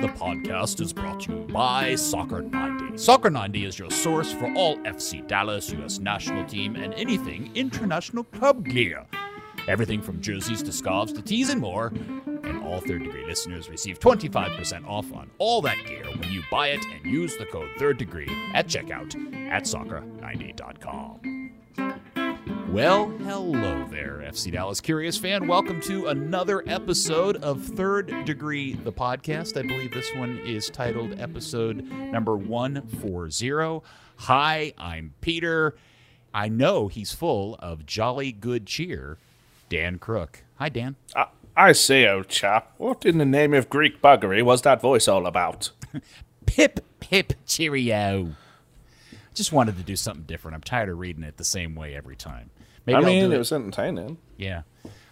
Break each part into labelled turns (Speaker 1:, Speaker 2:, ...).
Speaker 1: the podcast,
Speaker 2: is brought to you by Soccer 90. Soccer 90 is your source for all FC Dallas, U.S. national team, and anything international club gear. Everything from jerseys to scarves to tees and more. And all Third Degree listeners receive 25% off on all that gear when you buy it and use the code Third Degree at checkout at soccer90.com. Well, hello there, FC Dallas Curious fan. Welcome to another episode of Third Degree, the podcast. I believe this one is titled episode number 140. Hi, I'm Peter. I know he's full of jolly good cheer. Dan Crook. Hi, Dan.
Speaker 3: I, I say, old chap, what in the name of Greek buggery was that voice all about?
Speaker 2: Pip, pip, cheerio. Just wanted to do something different. I'm tired of reading it the same way every time. Maybe
Speaker 3: I
Speaker 2: I'll
Speaker 3: mean,
Speaker 2: do
Speaker 3: it
Speaker 2: it
Speaker 3: was entertaining.
Speaker 2: Yeah.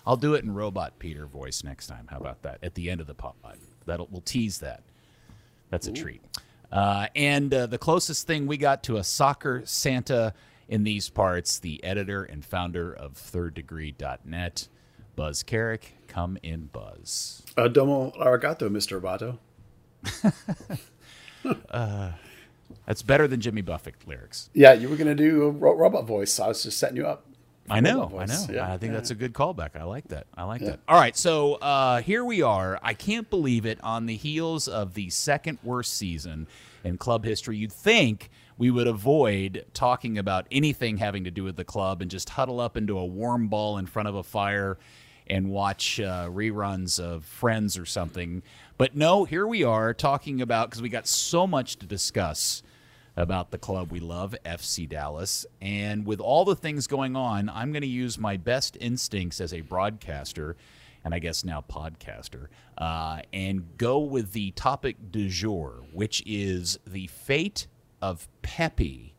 Speaker 2: I'll do it in Robot Peter voice next time. How about that? At the end of the pod. That'll we'll tease that. That's a treat. Uh, and uh, the closest thing we got to a soccer Santa in these parts, the editor and founder of thirddegree.net, Buzz Carrick. Come in, Buzz.
Speaker 4: Uh, domo arigato, Mr. Roboto.
Speaker 2: That's better than Jimmy Buffett lyrics.
Speaker 4: Yeah, you were going to do a ro- robot voice. I was just setting you up.
Speaker 2: I know, I know.
Speaker 4: Yeah,
Speaker 2: I think
Speaker 4: yeah.
Speaker 2: that's a good callback. I like that. I like that. All right, so uh, here we are. I can't believe it. On the heels of the second worst season in club history, you'd think we would avoid talking about anything having to do with the club and just huddle up into a warm ball in front of a fire and watch uh, reruns of Friends or something. But no, here we are talking about because we got so much to discuss about the club we love, FC Dallas. And with all the things going on, I'm going to use my best instincts as a broadcaster, and I guess now podcaster, uh, and go with the topic du jour, which is the fate of Pepe,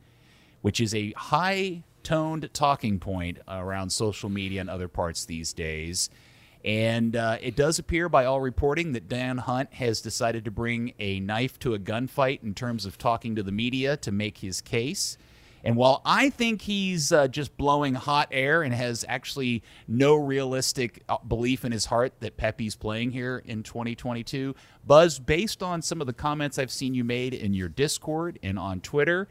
Speaker 2: which is a high toned talking point around social media and other parts these days. And uh, it does appear, by all reporting, that Dan Hunt has decided to bring a knife to a gunfight in terms of talking to the media to make his case. And while I think he's uh, just blowing hot air and has actually no realistic uh, belief in his heart that Pepi's playing here in 2022, Buzz, based on some of the comments I've seen you made in your Discord and on Twitter,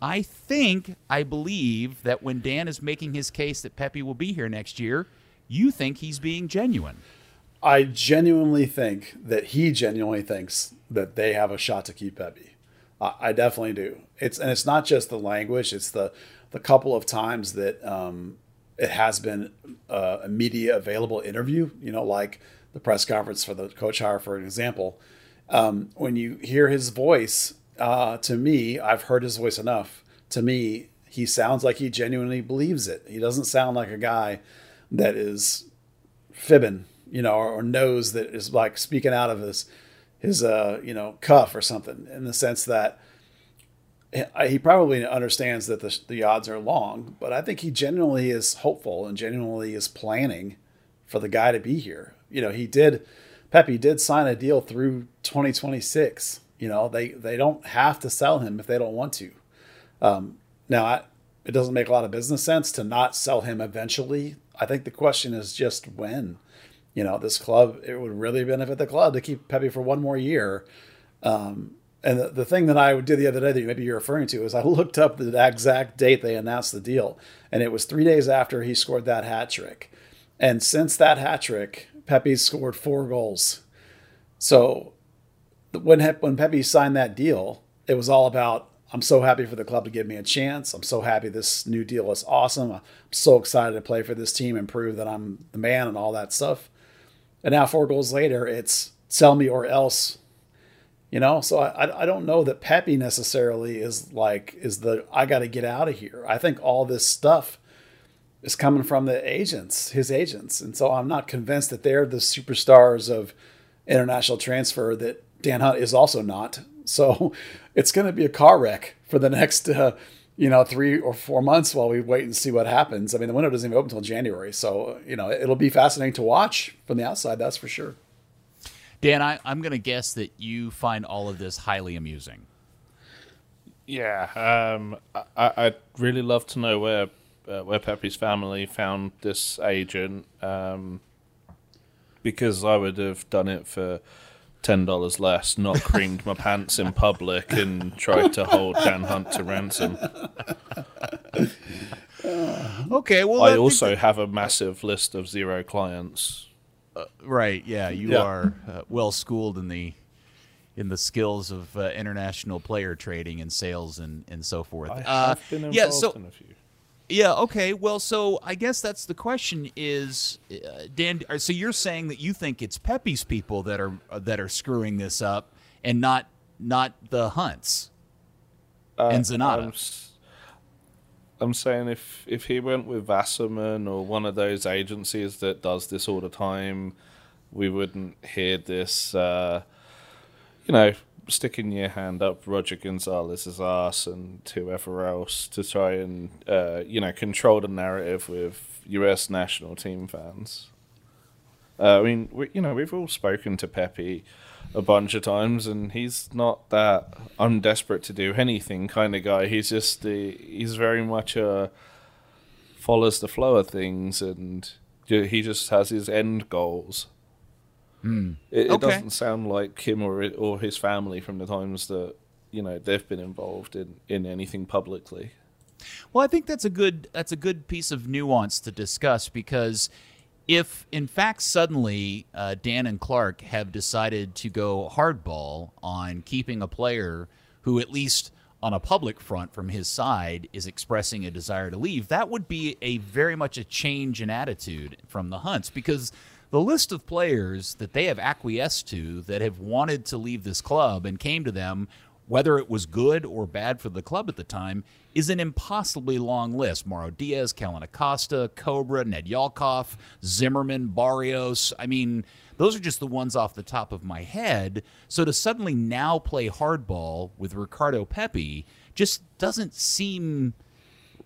Speaker 2: I think, I believe that when Dan is making his case that Pepi will be here next year, you think he's being genuine.
Speaker 4: I genuinely think that he genuinely thinks that they have a shot to keep Pepi. I I definitely do. It's and it's not just the language; it's the the couple of times that um, it has been uh, a media available interview. You know, like the press conference for the coach hire, for an example. Um, when you hear his voice, uh, to me, I've heard his voice enough. To me, he sounds like he genuinely believes it. He doesn't sound like a guy that is fibbing, you know, or, or knows that is like speaking out of his his uh you know cuff or something in the sense that he- probably understands that the, the odds are long, but I think he genuinely is hopeful and genuinely is planning for the guy to be here. You know, he did Pepi did sign a deal through 2026. You know, they they don't have to sell him if they don't want to. Um, now, I, it doesn't make a lot of business sense to not sell him eventually. I think the question is just when. You know, this club, it would really benefit the club to keep Pepi for one more year. Um, and the, the thing that I did the other day that maybe you're referring to is I looked up the exact date they announced the deal, and it was three days after he scored that hat trick. And since that hat trick, Pepi's scored four goals. So when when Pepi signed that deal, it was all about I'm so happy for the club to give me a chance. I'm so happy this new deal is awesome. I'm so excited to play for this team and prove that I'm the man and all that stuff. And now four goals later, it's sell me or else. You know, so I I don't know that Pepi necessarily is like is the I got to get out of here. I think all this stuff is coming from the agents, his agents, and so I'm not convinced that they're the superstars of international transfer that Dan Hunt is also not. So it's going to be a car wreck for the next, uh, you know, three or four months while we wait and see what happens. I mean, the window doesn't even open until January, so you know it'll be fascinating to watch from the outside. That's for sure.
Speaker 2: Dan, I, I'm going to guess that you find all of this highly amusing.
Speaker 3: Yeah, um, I, I'd really love to know where uh, where Pepi's family found this agent, um, because I would have done it for ten dollars less, not creamed my pants in public and tried to hold Dan Hunt to ransom.
Speaker 2: Okay, well,
Speaker 3: I also have a massive list of zero clients.
Speaker 2: that- right. Yeah, you
Speaker 4: Yeah.
Speaker 2: are uh, well schooled in the in the skills of uh, international player trading and sales and and so forth.
Speaker 3: I
Speaker 2: Uh,
Speaker 3: have been involved
Speaker 2: yeah, so
Speaker 3: in a few.
Speaker 2: Yeah. Okay. Well, so I guess that's the question: is uh, Dan? uh, So you're saying that you think it's Pepi's people that are uh, that are screwing this up, and not not the Hunts and Zanotta.
Speaker 3: I'm, I'm saying if if he went with Wasserman or one of those agencies that does this all the time, we wouldn't hear this. Uh, you know, sticking your hand up Roger Gonzalez's ass and whoever else to try and uh, you know control the narrative with U.S. national team fans. Uh, I mean, we, you know, we've all spoken to Pepi a bunch of times, and he's not that I'm desperate to do anything kind of guy. He's just the he's very much a follows the flow of things, and he just has his end goals. It, it
Speaker 2: Okay.
Speaker 3: doesn't sound like him or or his family from the times that you know they've been involved in in anything publicly.
Speaker 2: Well, I think that's a good that's a good piece of nuance to discuss because if in fact suddenly uh, Dan and Clark have decided to go hardball on keeping a player who at least on a public front from his side is expressing a desire to leave, that would be a very much a change in attitude from the Hunts because the list of players that they have acquiesced to that have wanted to leave this club and came to them whether it was good or bad for the club at the time, is an impossibly long list. Mauro Diaz, Kellyn Acosta, Cobra, Ned Yalkoff, Zimmerman, Barrios. I mean, those are just the ones off the top of my head. So to suddenly now play hardball with Ricardo Pepi just doesn't seem.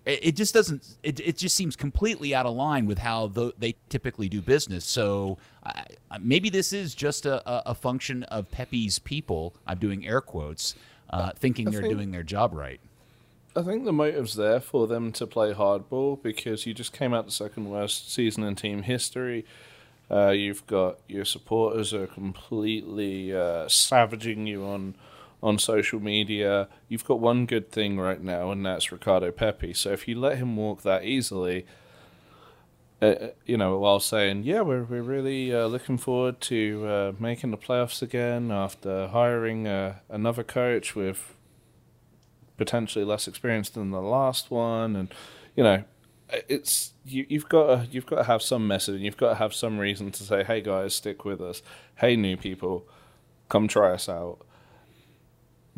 Speaker 2: It it just doesn't. It, it just seems completely out of line with how tho- they typically do business. So I, I- maybe this is just a, a, function of Pepi's people. I'm doing air quotes, uh, thinking they're
Speaker 3: think-
Speaker 2: doing their job right.
Speaker 3: I think the motive's there for them to play hardball because you just came out the second worst season in team history. Uh, you've got your supporters are completely uh, savaging you on on social media. You've got one good thing right now, and that's Ricardo Pepi. So if you let him walk that easily, uh, you know, while saying, "Yeah, we're we're really uh, looking forward to uh, making the playoffs again after hiring uh, another coach with potentially less experience than the last one, and you know, it's you, you've got to you've got to have some message, and you've got to have some reason to say, "Hey guys, stick with us. Hey new people, come try us out."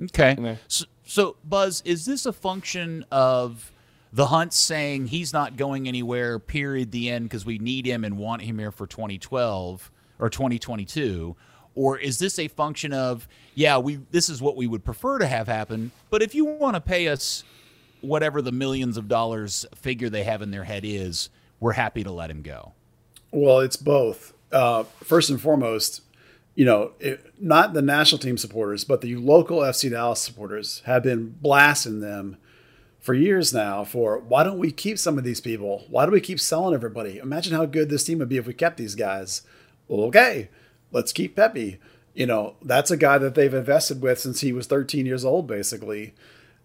Speaker 2: Okay. So, so, Buzz, is this a function of the Hunt saying he's not going anywhere, period, the end, because we need him and want him here for 2012 or 2022? Or is this a function of, yeah, we this is what we would prefer to have happen, but if you want to pay us whatever the millions of dollars figure they have in their head is, we're happy to let him go?
Speaker 4: Well, it's both. Uh, first and foremost, you know, it, not the national team supporters, but the local FC Dallas supporters have been blasting them for years now for why don't we keep some of these people? Why do we keep selling everybody? Imagine how good this team would be if we kept these guys. Okay, let's keep Pepi. You know, that's a guy that they've invested with since he was 13 years old, basically.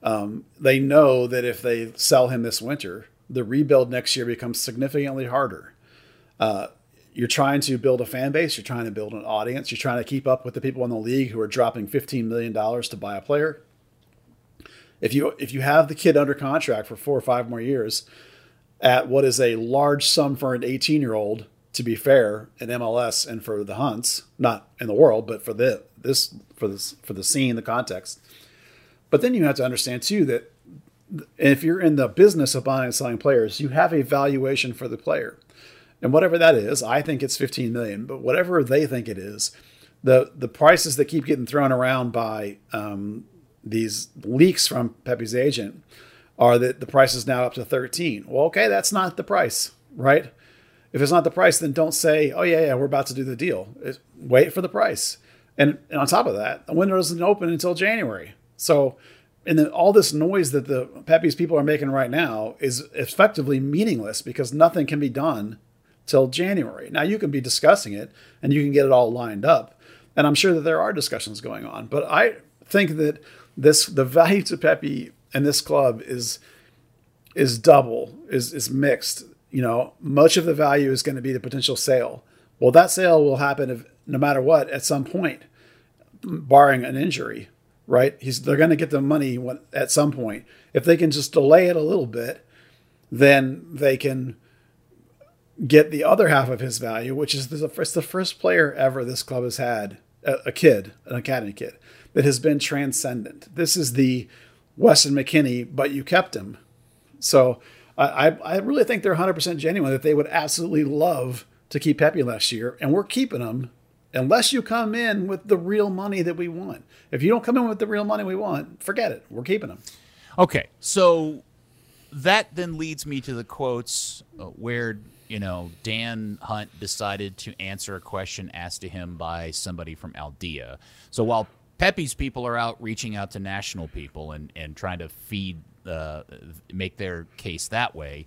Speaker 4: Um, they know that if they sell him this winter, the rebuild next year becomes significantly harder you're trying to build a fan base, you're trying to build an audience, you're trying to keep up with the people in the league who are dropping $15 million to buy a player. If you if you have the kid under contract for four or five more years at what is a large sum for an 18 year old, to be fair, in MLS and for the Hunts, not in the world, but for the this for this for the scene, the context. But then you have to understand too that if you're in the business of buying and selling players, you have a valuation for the player and whatever that is, I think it's 15 million, but whatever they think it is, the the prices that keep getting thrown around by um, these leaks from Pepi's agent are that the price is now up to 13. Well, okay, that's not the price, right? If it's not the price, then don't say, "Oh yeah, yeah, we're about to do the deal." It's, wait for the price. And, and on top of that, the window doesn't open until January. So, and then all this noise that the Pepi's people are making right now is effectively meaningless because nothing can be done till January. Now you can be discussing it and you can get it all lined up, and I'm sure that there are discussions going on. But I think that this the value to Pepi and this club is is double, is is mixed. You know, much of the value is going to be the potential sale. Well, that sale will happen if, no matter what at some point, barring an injury, right? He's they're going to get the money at some point. If they can just delay it a little bit, then they can get the other half of his value, which is the first, the first player ever this club has had, a, a kid, an academy kid, that has been transcendent. This is the Weston McKennie, but you kept him. So I, I really think they're 100% genuine that they would absolutely love to keep Pepi last year, and we're keeping him unless you come in with the real money that we want. If you don't come in with the real money we want, forget it. We're keeping him.
Speaker 2: Okay, so that then leads me to the quotes uh, where you know Dan Hunt decided to answer a question asked to him by somebody from Al Día. So while Pepi's people are out reaching out to national people and and trying to feed uh, make their case that way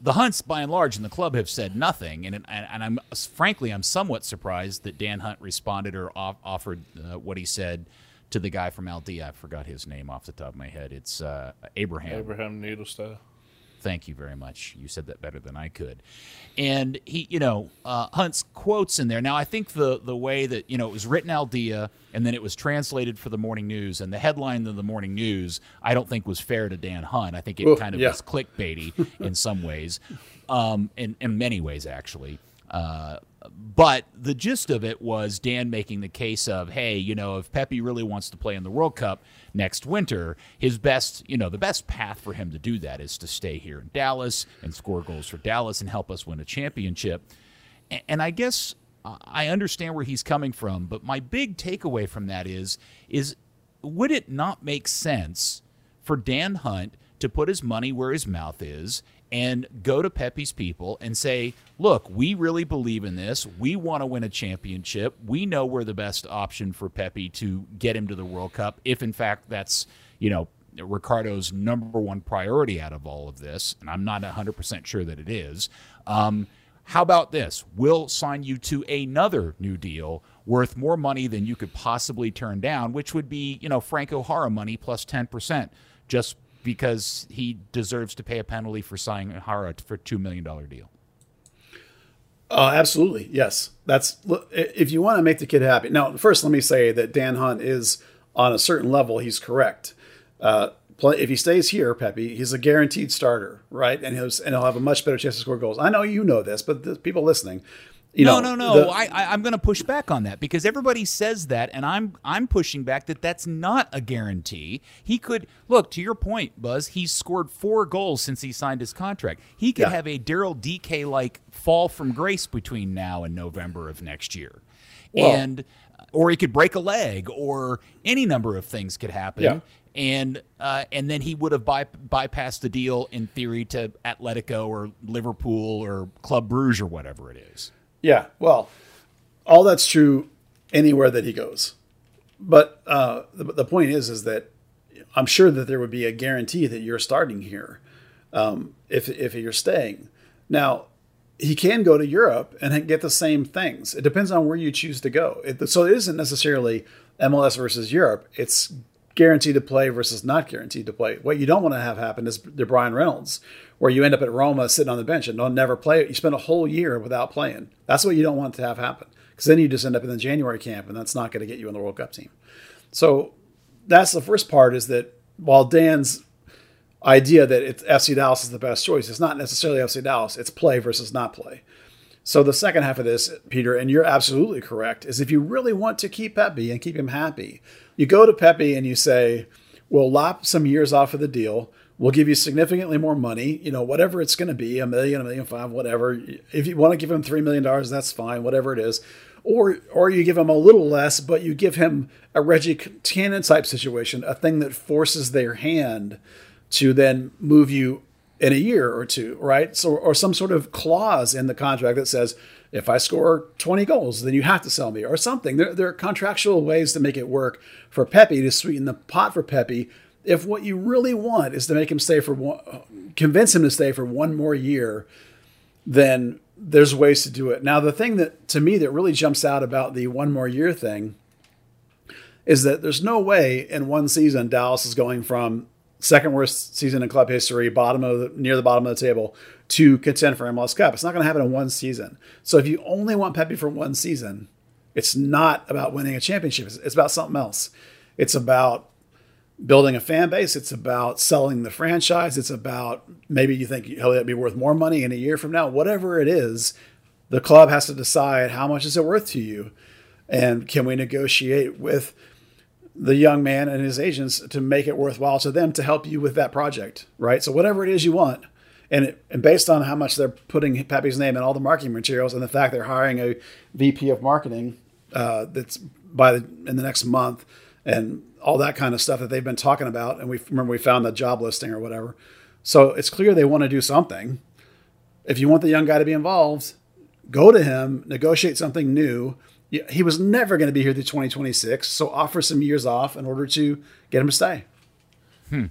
Speaker 2: the Hunts, by and large, in the club have said nothing, and and, and I'm frankly I'm somewhat surprised that Dan Hunt responded or off, offered uh, what he said to the guy from Al Día. I forgot his name off the top of my head. It's uh, Abraham.
Speaker 3: Abraham Nudelstejer.
Speaker 2: Thank you very much. You said that better than I could. And he, you know, uh, Hunt's quotes in there. Now, I think the the way that you know it was written Al Día and then it was translated for the morning news, and the headline of the morning news, I don't think was fair to Dan Hunt. I think it
Speaker 4: Ooh,
Speaker 2: kind of
Speaker 4: yeah.
Speaker 2: was clickbaity in some ways, um, in in many ways actually. Uh, but the gist of it was Dan making the case of, hey, you know, if Pepi really wants to play in the World Cup next winter, his best, you know, the best path for him to do that is to stay here in Dallas and score goals for Dallas and help us win a championship. And, and I guess I understand where he's coming from, but my big takeaway from that is, is would it not make sense for Dan Hunt to put his money where his mouth is and go to Pepi's people and say, look, we really believe in this. We want to win a championship. We know we're the best option for Pepi to get him to the World Cup, if in fact that's, you know, Ricardo's number one priority out of all of this. And I'm not 100% sure that it is. Um, how about this? We'll sign you to another new deal worth more money than you could possibly turn down, which would be, you know, Franco Jara money plus 10%, just because he deserves to pay a penalty for signing Jara for a $2 million deal.
Speaker 4: Uh, absolutely, yes. That's if you want to make the kid happy. Now, first, let me say that Dan Hunt is on a certain level. He's correct. Uh, if he stays here, Pepi, he's a guaranteed starter, right? And he'll and he'll have a much better chance to score goals. I know you know this, but the people listening, you
Speaker 2: no,
Speaker 4: know,
Speaker 2: no, no,
Speaker 4: the-
Speaker 2: I, I, I'm going to push back on that because everybody says that, and I'm I'm pushing back that that's not a guarantee. He could look to your point, Buzz. He's scored four goals since he signed his contract. He could
Speaker 4: Yeah.
Speaker 2: have a Daryl Dike like fall from grace between now and November of next year,
Speaker 4: Well-
Speaker 2: and or he could break a leg, or any number of things could happen.
Speaker 4: Yeah.
Speaker 2: And uh, and then he would have by, bypassed the deal in theory to Atletico or Liverpool or Club Bruges or whatever it is.
Speaker 4: Yeah, well, all that's true anywhere that he goes. But uh, the, the point is, is that I'm sure that there would be a guarantee that you're starting here um, if if you're staying. Now, he can go to Europe and get the same things. It depends on where you choose to go. It, so it isn't necessarily MLS versus Europe. It's guaranteed to play versus not guaranteed to play. What you don't want to have happen is the Bryan Reynolds, where you end up at Roma sitting on the bench and don't never play. You spend a whole year without playing. That's what you don't want to have happen because then you just end up in the January camp, and that's not going to get you in the World Cup team. So that's the first part is that while Dan's idea that it's FC Dallas is the best choice, it's not necessarily FC Dallas. It's play versus not play. So the second half of this, Peter, and you're absolutely correct, is if you really want to keep Pepi and keep him happy, you go to Pepi and you say, "We'll lop some years off of the deal. We'll give you significantly more money. You know, whatever it's going to be, a million, a million five, whatever. If you want to give him three million dollars, that's fine. Whatever it is." Or, or you give him a little less, but you give him a Reggie Cannon type situation, a thing that forces their hand to then move you in a year or two, right? So, or some sort of clause in the contract that says, if I score 20 goals, then you have to sell me or something. There, there are contractual ways to make it work for Pepi to sweeten the pot for Pepi. If what you really want is to make him stay for one, convince him to stay for one more year, then there's ways to do it. Now, the thing that to me that really jumps out about the one more year thing is that there's no way in one season Dallas is going from second worst season in club history, bottom of the, near the bottom of the table, to contend for MLS Cup. It's not going to happen in one season. So if you only want Pepi for one season, it's not about winning a championship. It's, it's about something else. It's about building a fan base. It's about selling the franchise. It's about maybe you think he'll be worth more money in a year from now. Whatever it is, the club has to decide how much is it worth to you, and can we negotiate with the young man and his agents to make it worthwhile to them to help you with that project, right? So whatever it is you want, and, it, and based on how much they're putting Pepi's name in all the marketing materials and the fact they're hiring a VP of marketing uh, that's by the, in the next month and all that kind of stuff that they've been talking about, and we remember we found the job listing or whatever. So it's clear they want to do something. If you want the young guy to be involved, go to him, negotiate something new he was never going to be here through 2026. So offer some years off in order to get him to stay.
Speaker 2: Hmm.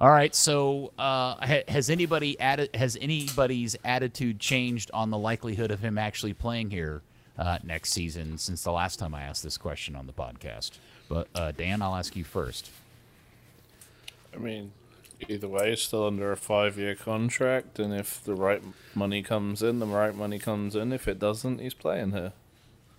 Speaker 2: All right. So uh, has anybody? Has anybody's attitude changed on the likelihood of him actually playing here uh, next season since the last time I asked this question on the podcast? But uh, Dan, I'll ask you first.
Speaker 3: I mean, either way, it's still under a five-year contract, and if the right money comes in, the right money comes in. If it doesn't, he's playing here.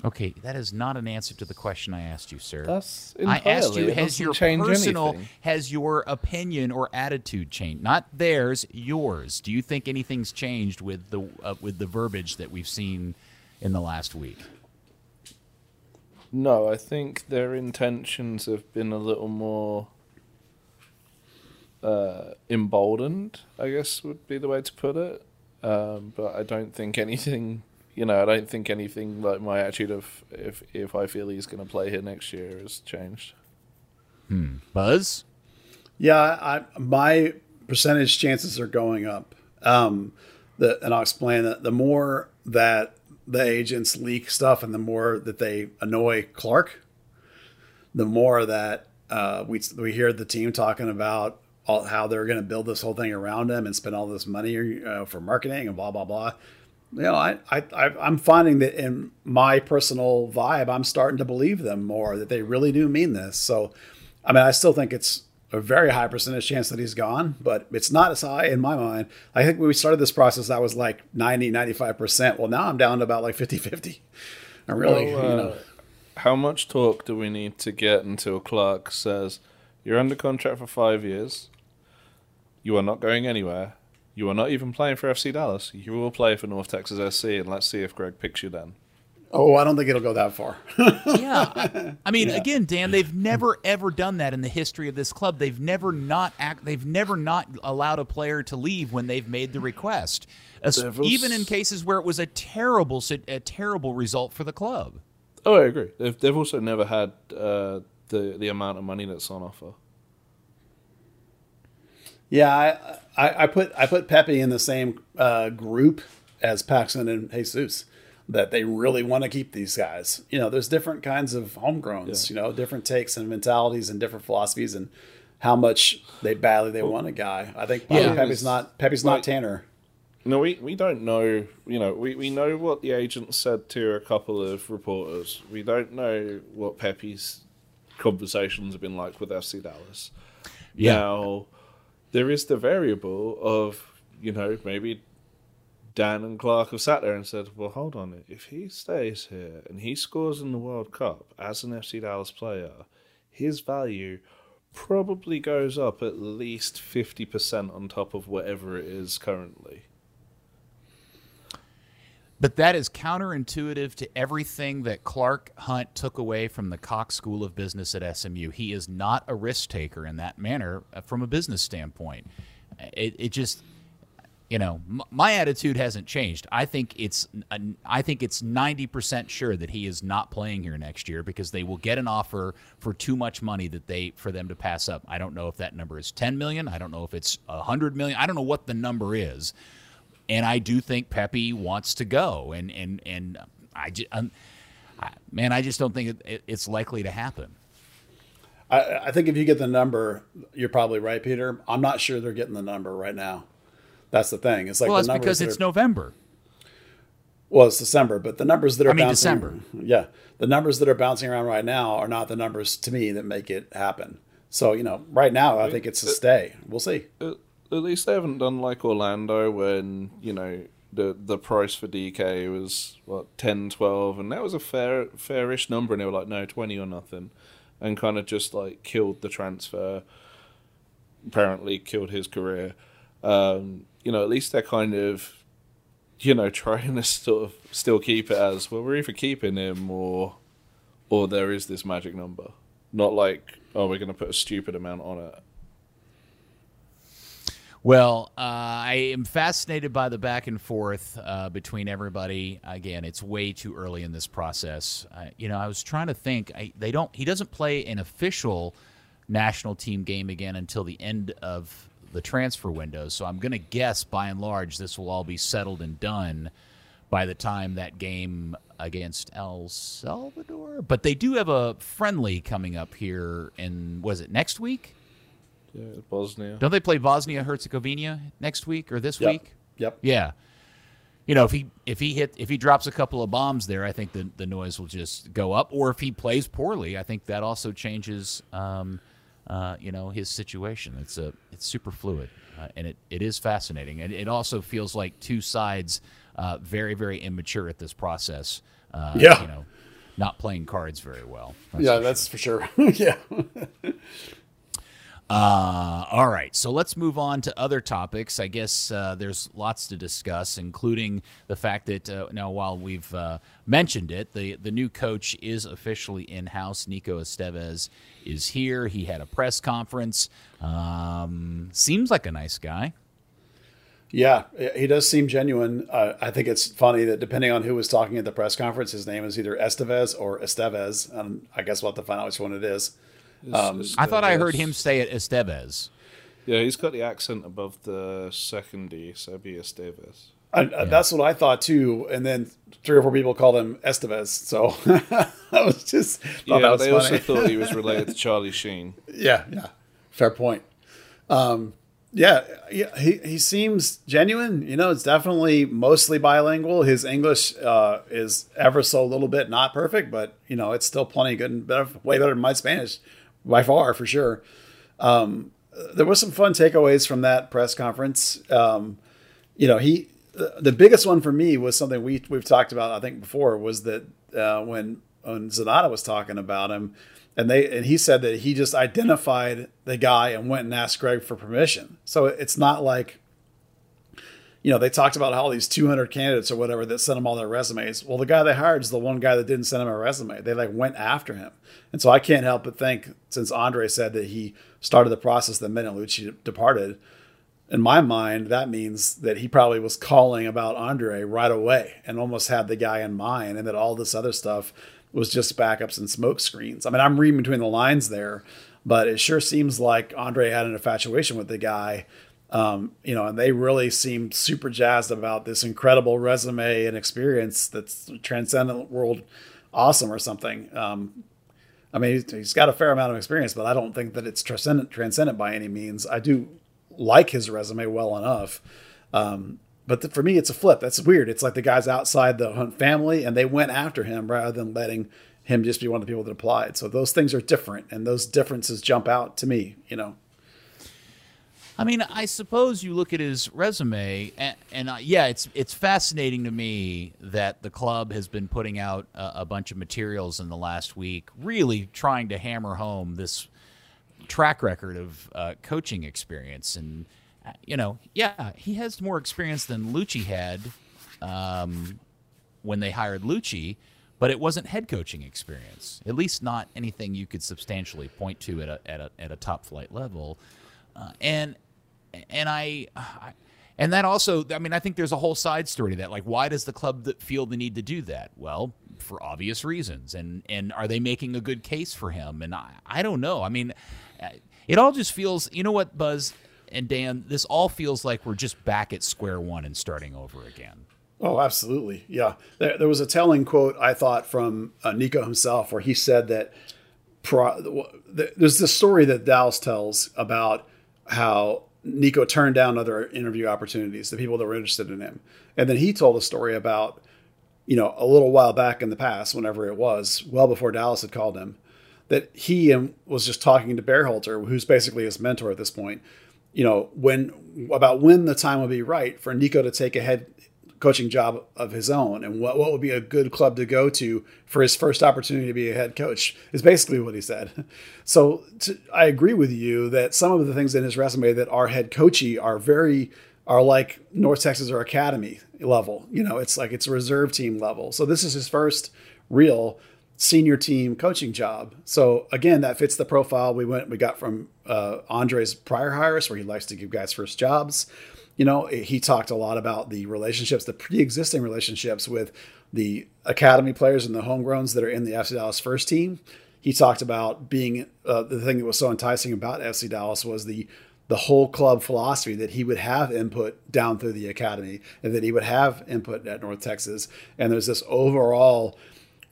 Speaker 2: Okay, that is not an answer to the question I asked you, sir.
Speaker 3: That's
Speaker 2: I asked you has your personal anything. has your opinion or attitude changed? Not theirs, yours. Do you think anything's changed with the uh, with the verbiage that we've seen in the last week?
Speaker 3: No, I think their intentions have been a little more uh, emboldened. I guess would be the way to put it. Um, but I don't think anything you know, I don't think anything like my attitude of if if I feel he's going to play here next year has changed.
Speaker 2: Hmm. Buzz.
Speaker 4: Yeah, I, my percentage chances are going up. Um, the, and I'll explain that the more that the agents leak stuff and the more that they annoy Clark, the more that uh, we we hear the team talking about all, how they're going to build this whole thing around him and spend all this money uh, for marketing and blah blah blah you know, I, I, I'm finding that in my personal vibe, I'm starting to believe them more that they really do mean this. So, I mean, I still think it's a very high percentage chance that he's gone, but it's not as high in my mind. I think when we started this process, I was like 90, 95%. Well, now I'm down to about like 50, 50. I really, well, uh, you know.
Speaker 3: How much talk do we need to get until Clark says, you're under contract for five years, you are not going anywhere, you are not even playing for FC Dallas. You will play for North Texas SC, and let's see if Gregg picks you then.
Speaker 4: Oh, I don't think it'll go that far.
Speaker 2: yeah, I mean, yeah. again, Dan, they've never ever done that in the history of this club. They've never not act. They've never not allowed a player to leave when they've made the request, As, even in cases where it was a terrible, a terrible result for the club.
Speaker 3: Oh, I agree. They've they've also never had uh, the the amount of money that's on offer.
Speaker 4: Yeah, I, I, I, put I put Pepi in the same uh, group as Paxton and Jesus. That they really want to keep these guys. You know, there's different kinds of homegrowns. Yeah. You know, different takes and mentalities and different philosophies and how much they badly they well, want a guy. I think yeah. Pepi's not Pepi's not Tanner.
Speaker 3: No, we, we don't know. You know, we, we know what the agent said to a couple of reporters. We don't know what Pepi's conversations have been like with FC Dallas. Yeah. Now, there is the variable of you know maybe Dan and Clark have sat there and said, "Well, hold on. If he stays here and he scores in the World Cup as an FC Dallas player, his value." Probably goes up at least 50% on top of whatever it is currently.
Speaker 2: But that is counterintuitive to everything that Clark Hunt took away from the Cox School of Business at SMU. He is not a risk taker in that manner uh, from a business standpoint. It, it just, you know, m- my attitude hasn't changed. I think it's I think it's 90% sure that he is not playing here next year because they will get an offer for too much money that they for them to pass up. I don't know if that number is 10 million, I don't know if it's 100 million. I don't know what the number is. And I do think Pepi wants to go and and and I just um, I, man, I just don't think it, it, it's likely to happen.
Speaker 4: I, I think if you get the number, you're probably right, Peter. I'm not sure they're getting the number right now. That's the thing. It's like
Speaker 2: well,
Speaker 4: the
Speaker 2: it's
Speaker 4: numbers
Speaker 2: because it's
Speaker 4: are-
Speaker 2: November.
Speaker 4: Well, it's December, but the numbers that are
Speaker 2: I mean,
Speaker 4: bouncing,
Speaker 2: December.
Speaker 4: Yeah, the numbers that are bouncing around right now are not the numbers to me that make it happen. So you know, right now I uh, think it's a uh, stay. We'll see.
Speaker 3: Uh, At, least they haven't done like Orlando when, you know, the the price for Dike was what 10 12 and that was a fair fairish number and they were like no 20 or nothing and kind of just like killed the transfer apparently killed his career. Um, you know at least they're kind of you know trying to sort of still keep it as well we're either keeping him or or there is this magic number. Not like oh we're going to put a stupid amount on it
Speaker 2: Well, uh, I am fascinated by the back and forth uh, between everybody. Again, it's way too early in this process. Uh, you know, I was trying to think. I, they don't. He doesn't play an official national team game again until the end of the transfer window. So I'm going to guess, by and large, this will all be settled and done by the time that game against El Salvador. But they do have a friendly coming up here and was it next week?
Speaker 3: Yeah Bosnia
Speaker 2: Don't they play Bosnia Herzegovina next week or this
Speaker 4: Yep.
Speaker 2: week?
Speaker 4: Yep.
Speaker 2: Yeah. You know, if he if he hit if he drops a couple of bombs there, I think the the noise will just go up. Or if he plays poorly, I think that also changes um, uh, you know, his situation. It's a it's super fluid. Uh, and it, it is fascinating. And it also feels like two sides uh, very, very immature at this process. Uh,
Speaker 4: Yeah.
Speaker 2: You know, not playing cards very well. That's
Speaker 4: yeah,
Speaker 2: for
Speaker 4: that's for sure. yeah.
Speaker 2: Uh, all right, so let's move on to other topics. I guess uh, there's lots to discuss, including the fact that uh, now, while we've uh, mentioned it, the the new coach is officially in house. Nico Estevez is here. He had a press conference. Um, seems like a nice guy.
Speaker 4: Yeah, he does seem genuine. Uh, I think it's funny that depending on who was talking at the press conference, his name is either Estevez or Estevez. And I guess we'll have to find out which one it is.
Speaker 3: Um,
Speaker 2: I thought I heard him say it Estevez.
Speaker 3: Yeah, he's got the accent above the second D, so it'd be Estevez.
Speaker 4: I, uh, That's what I thought too. And then three or four people called him Estevez. So I was just thought
Speaker 3: Yeah,
Speaker 4: that was
Speaker 3: they
Speaker 4: funny.
Speaker 3: also thought he was related to Charlie Sheen.
Speaker 4: Yeah, yeah. Fair point. Um, yeah, yeah, he, he seems genuine. You know, it's definitely mostly bilingual. His English uh, is ever so little bit not perfect, but you know, it's still plenty good and better, way better than my Spanish, by far for sure. Um, there was some fun takeaways from that press conference. Um, you know, he the, biggest one for me was something we we've talked about I think before was that uh, when when Zanotta was talking about him, and they and he said that he just identified the guy and went and asked Gregg for permission. So it's not like you know they talked about all these 200 candidates or whatever that sent them all their resumes. Well, the guy they hired is the one guy that didn't send him a resume. They like went after him, and so I can't help but think since Andre said that he started the process the minute Luchi departed in my mind, that means that he probably was calling about Andre right away and almost had the guy in mind, and that all this other stuff was just backups and smoke screens. I mean, I'm reading between the lines there, but it sure seems like Andre had an infatuation with the guy. Um, you know, and they really seemed super jazzed about this incredible resume and experience that's transcendent world awesome or something. Um, I mean, he's- got a fair amount of experience, but I don't think that it's transcendent, transcendent by any means. I do like his resume well enough. Um, but th- for me, it's a flip. That's weird. It's like the guy's outside the Hunt family and they went after him rather than letting him just be one of the people that applied. So those things are different and those differences jump out to me, you know.
Speaker 2: I mean, I suppose you look at his resume, and, and uh, yeah, it's it's fascinating to me that the club has been putting out a, a bunch of materials in the last week, really trying to hammer home this track record of uh, coaching experience. And uh, you know, yeah, he has more experience than Luchi had um, when they hired Luchi, but it wasn't head coaching experience. At least not anything you could substantially point to at a at a, at a top flight level. Uh, and and I, I And that also, I mean, I think there's a whole side story to that. Like, why does the club feel the need to do that? Well, for obvious reasons. And and are they making a good case for him? And I, I don't know. I mean, it all just feels. You know what, Buzz and Dan? This all feels like we're just back at square one and starting over again.
Speaker 4: Oh, absolutely. Yeah. There, there was a telling quote I thought from uh, Nico himself where he said that pro, there's this story that Dallas tells about how Nico turned down other interview opportunities, the people that were interested in him. And then he told a story about, you know, a little while back in the past, whenever it was, well before Dallas had called him, that he was just talking to Berhalter, who's basically his mentor at this point, you know, when about when the time would be right for Nico to take a head coaching job of his own and what, what would be a good club to go to for his first opportunity to be a head coach is basically what he said. So to, I agree with you that some of the things in his resume that are head coachy are very are like North Texas or Academy level. You know, it's like it's reserve team level. So this is his first real senior team coaching job. So again, that fits the profile we went we got from uh, Andre's prior hires, where he likes to give guys first jobs you know, he talked a lot about the relationships, the pre-existing relationships with the academy players and the homegrowns that are in the FC Dallas first team. He talked about being uh, the thing that was so enticing about FC Dallas was the the whole club philosophy that he would have input down through the academy and that he would have input at North Texas. And there's this overall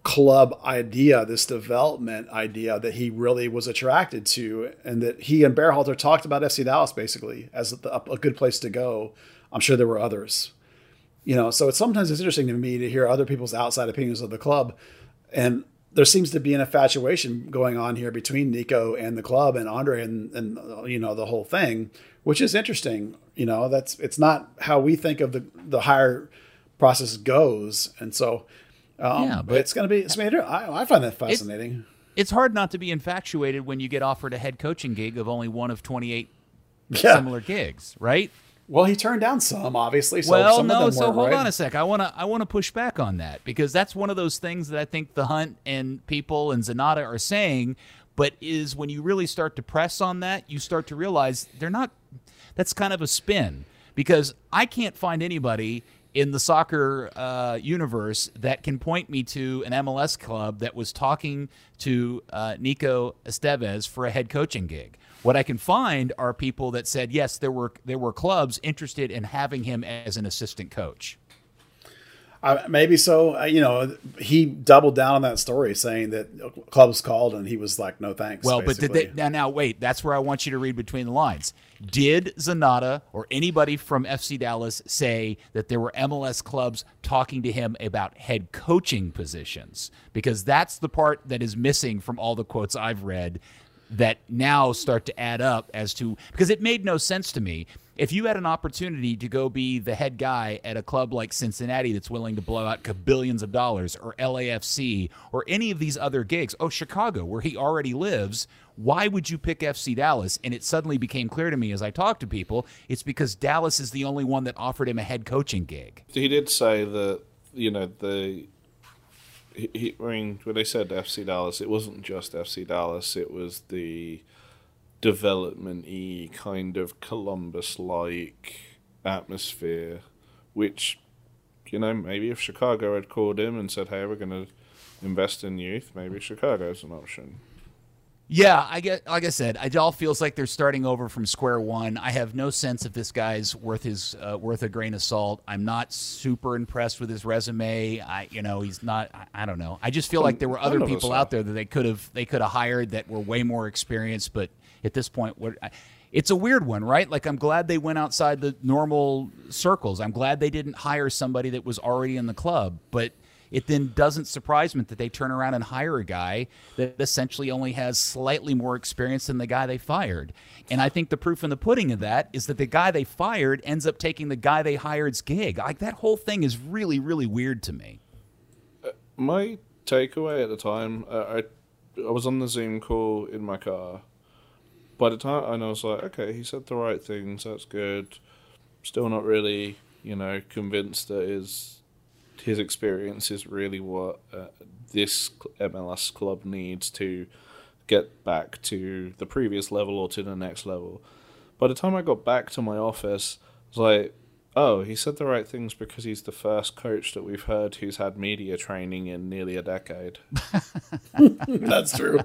Speaker 4: club idea, this development idea that he really was attracted to, and that he and Berhalter talked about FC Dallas basically as a, a good place to go. I'm sure there were others, you know. So it's sometimes it's interesting to me to hear other people's outside opinions of the club, and there seems to be an infatuation going on here between Nico and the club and Andre and, and uh, you know the whole thing, which is interesting. You know, that's it's not how we think of the the hire process goes, and so um, yeah, but it's going to be. It's made. I, I find that fascinating.
Speaker 2: It, it's hard not to be infatuated when you get offered a head coaching gig of only one of twenty eight yeah. similar gigs, right?
Speaker 4: Well, he turned down some, obviously. So
Speaker 2: well, no. so hold right. on a sec. I want to I want to push back on that because that's one of those things that I think the Hunt and people and Zanotta are saying, but is when you really start to press on that, you start to realize they're not. That's kind of a spin because I can't find anybody in the soccer uh, universe that can point me to an MLS club that was talking to uh, Nico Estevez for a head coaching gig. What I can find are people that said yes, there were there were clubs interested in having him as an assistant coach.
Speaker 4: Uh, maybe so. Uh, you know, he doubled down on that story, saying that clubs called and he was like, "No thanks."
Speaker 2: Well, basically. but did they, now, now wait. That's where I want you to read between the lines. Did Zanotta or anybody from FC Dallas say that there were MLS clubs talking to him about head coaching positions? Because that's the part that is missing from all the quotes I've read that now start to add up as to because it made no sense to me if you had an opportunity to go be the head guy at a club like Cincinnati that's willing to blow out billions of dollars, or LAFC, or any of these other gigs, oh, Chicago, where he already lives, why would you pick FC Dallas? And it suddenly became clear to me as I talked to people, it's because Dallas is the only one that offered him a head coaching gig.
Speaker 3: He did say that, you know, the. He, I mean, when they said FC Dallas, it wasn't just FC Dallas, it was the development y kind of Columbus like atmosphere, which, you know, maybe if Chicago had called him and said, hey, we're going to invest in youth, maybe Chicago's an option.
Speaker 2: Yeah, I get. Like I said, it all feels like they're starting over from square one. I have no sense if this guy's worth his uh, worth a grain of salt. I'm not super impressed with his resume. I, you know, he's not. I, I don't know. I just feel like there were other people out there that they could have they could have hired that were way more experienced, but at this point. What it's a weird one, right? Like I'm glad they went outside the normal circles. I'm glad they didn't hire somebody that was already in the club, but it then doesn't surprise me that they turn around and hire a guy that essentially only has slightly more experience than the guy they fired. And I think the proof in the pudding of that is that the guy they fired ends up taking the guy they hired's gig. Like that whole thing is really, really weird to me.
Speaker 3: Uh, my takeaway at the time, uh, I I was on the Zoom call in my car by the time and I was like, okay, he said the right things. That's good. Still not really, you know, convinced that his his experience is really what uh, this MLS club needs to get back to the previous level or to the next level. By the time I got back to my office, I was like, Oh, he said the right things because he's the first coach that we've heard who's had media training in nearly a decade.
Speaker 4: That's true.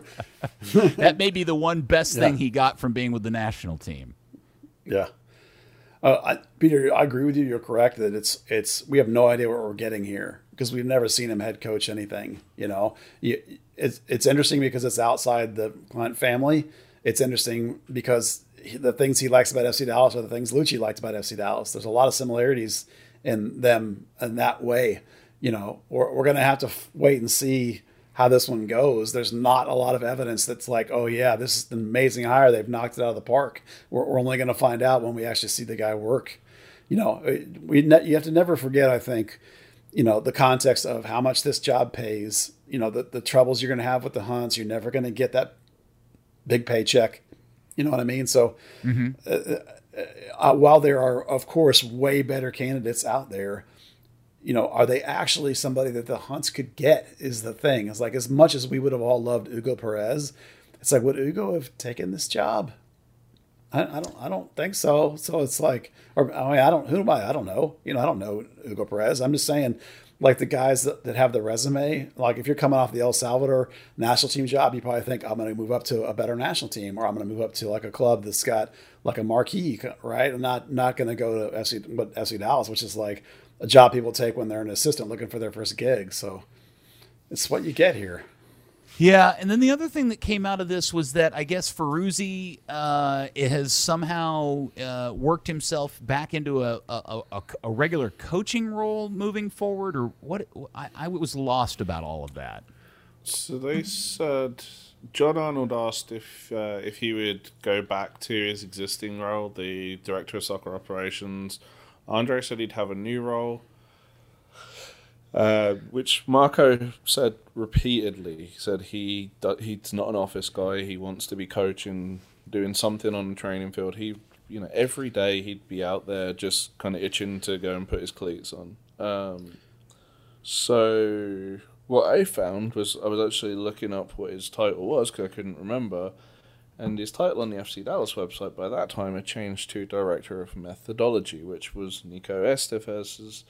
Speaker 2: that may be the one best thing he got from being with the national team.
Speaker 4: Yeah. Uh, I, Peter, I agree with you. You're correct that it's it's we have no idea what we're getting here because we've never seen him head coach anything. You know, You- it's it's interesting because it's outside the Clint family. It's interesting because he, the things he likes about FC Dallas are the things Luchi liked about FC Dallas. There's a lot of similarities in them in that way. You know, we're, we're going to have to f- wait and see how this one goes. There's not a lot of evidence that's like, oh yeah, this is an amazing hire. They've knocked it out of the park. We're, we're only going to find out when we actually see the guy work. You know, we ne- you have to never forget. I think, you know, the context of how much this job pays. You know, the the troubles you're going to have with the hunts. You're never going to get that big paycheck. You know what I mean? So, uh, uh, while there are, of course, way better candidates out there, you know, are they actually somebody that the Hunts could get? Is the thing. It's like as much as we would have all loved Hugo Perez, it's like would Hugo have taken this job? I, I don't. I don't think so. So it's like, or I mean, I don't. Who am I? I don't know. You know, I don't know Hugo Perez. I'm just saying, like the guys that, that have the resume. Like if you're coming off the El Salvador national team job, you probably think I'm going to move up to a better national team, or I'm going to move up to like a club that's got like a marquee, right? I'm not not going to go to FC, but FC Dallas, which is like a job people take when they're an assistant looking for their first gig. So it's what you get here.
Speaker 2: Yeah, and then the other thing that came out of this was that I guess Ferruzzi uh, has somehow uh, worked himself back into a, a, a, a regular coaching role moving forward, or what? I, I was lost about all of that.
Speaker 3: So they said John Arnold asked if uh, if he would go back to his existing role, the director of soccer operations. Andre said he'd have a new role, uh, which Marco said repeatedly. He said he he's not an office guy. He wants to be coaching, doing something on the training field. He you know every day he'd be out there just kind of itching to go and put his cleats on. Um, so what I found was I was actually looking up what his title was because I couldn't remember, and his title on the FC Dallas website by that time had changed to Director of Methodology, which was Nico Estevez's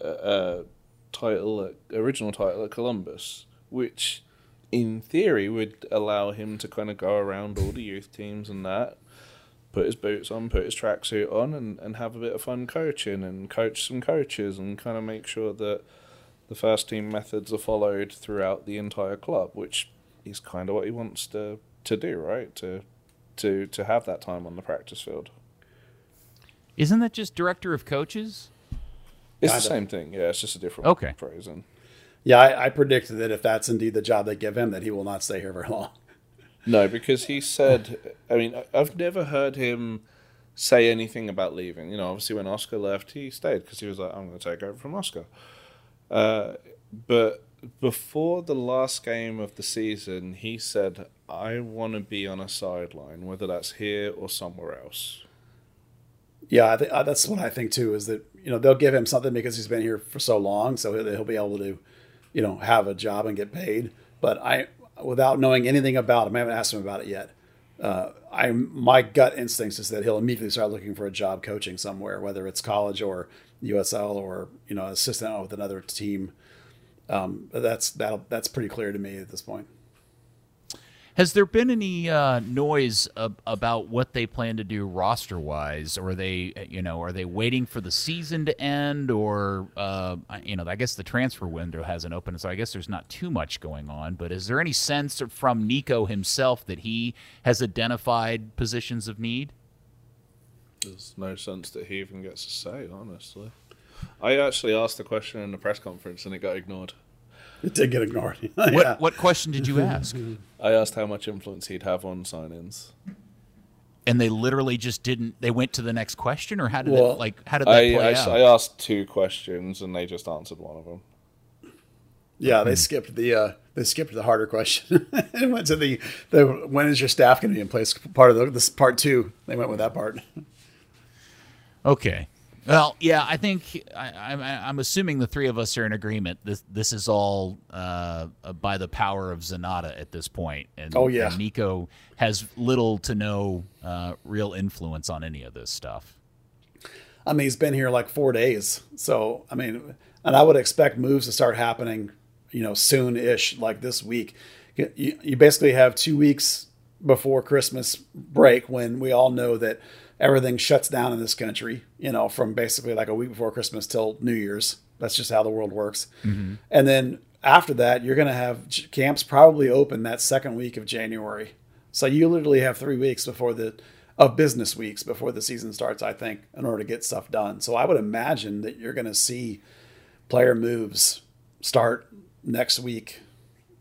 Speaker 3: uh, uh, title, at, original title at Columbus, which in theory would allow him to kind of go around all the youth teams and that. Put his boots on, put his tracksuit on, and, and have a bit of fun coaching and coach some coaches and kind of make sure that the first team methods are followed throughout the entire club, which is kind of what he wants to to do, right? To to to have that time on the practice field.
Speaker 2: Isn't that just director of coaches?
Speaker 3: It's
Speaker 4: Kinda.
Speaker 3: the same thing. Yeah, it's just a different
Speaker 2: Okay.
Speaker 3: phrasing.
Speaker 4: Yeah, I, I predict that if that's indeed the job they give him, that he will not stay here very long.
Speaker 3: No, because he said. I mean, I- I've never heard him say anything about leaving. You know, obviously when Oscar left, he stayed because he was like, "I'm going to take over from Oscar." Uh, but before the last game of the season, he said, "I want to be on a sideline, whether that's here or somewhere else."
Speaker 4: Yeah, I think uh, that's what I think too. Is that you know they'll give him something because he's been here for so long, so he'll, he'll be able to, you know, have a job and get paid. But I, without knowing anything about him, I haven't asked him about it yet. Uh, I my gut instincts is that he'll immediately start looking for a job coaching somewhere, whether it's college or USL or you know assistant with another team. Um, that's that that's pretty clear to me at this point.
Speaker 2: Has there been any uh, noise ab- about what they plan to do roster wise, or are they, you know, are they waiting for the season to end, or uh, you know, I guess the transfer window hasn't opened, so I guess there's not too much going on. But is there any sense from Nico himself that he has identified positions of need?
Speaker 3: There's no sense that he even gets a say, honestly. I actually asked the question in the press conference and it got ignored.
Speaker 4: It did get ignored.
Speaker 2: What
Speaker 4: yeah.
Speaker 2: what question did you ask?
Speaker 3: I asked how much influence he'd have on sign-ins.
Speaker 2: and they literally just didn't. They went to the next question, or how did
Speaker 4: Well,
Speaker 2: it like? How did that
Speaker 3: I,
Speaker 2: play
Speaker 3: I,
Speaker 2: out?
Speaker 3: I asked two questions and they just answered one of them.
Speaker 4: Yeah, they skipped the uh, they skipped the harder question and went to the the when is your staff going to be in place part of the, this part two. They went with that part.
Speaker 2: Okay. Well, yeah, I think I, I'm, I'm assuming the three of us are in agreement. This this is all uh, by the power of Zanotta at this point, and,
Speaker 4: Oh, yeah.
Speaker 2: and Nico has little to no uh, real influence on any of this stuff.
Speaker 4: I mean, he's been here like four days. So, I mean, and I would expect moves to start happening, you know, soon ish, like this week. You, you basically have two weeks before Christmas break when we all know that everything shuts down in this country, you know, from basically like a week before Christmas till New Year's. That's just how the world works. Mm-hmm. And then after that, you're going to have camps probably open that second week of January. So you literally have three weeks before the of business weeks before the season starts. I think in order to get stuff done. So I would imagine that you're going to see player moves start next week.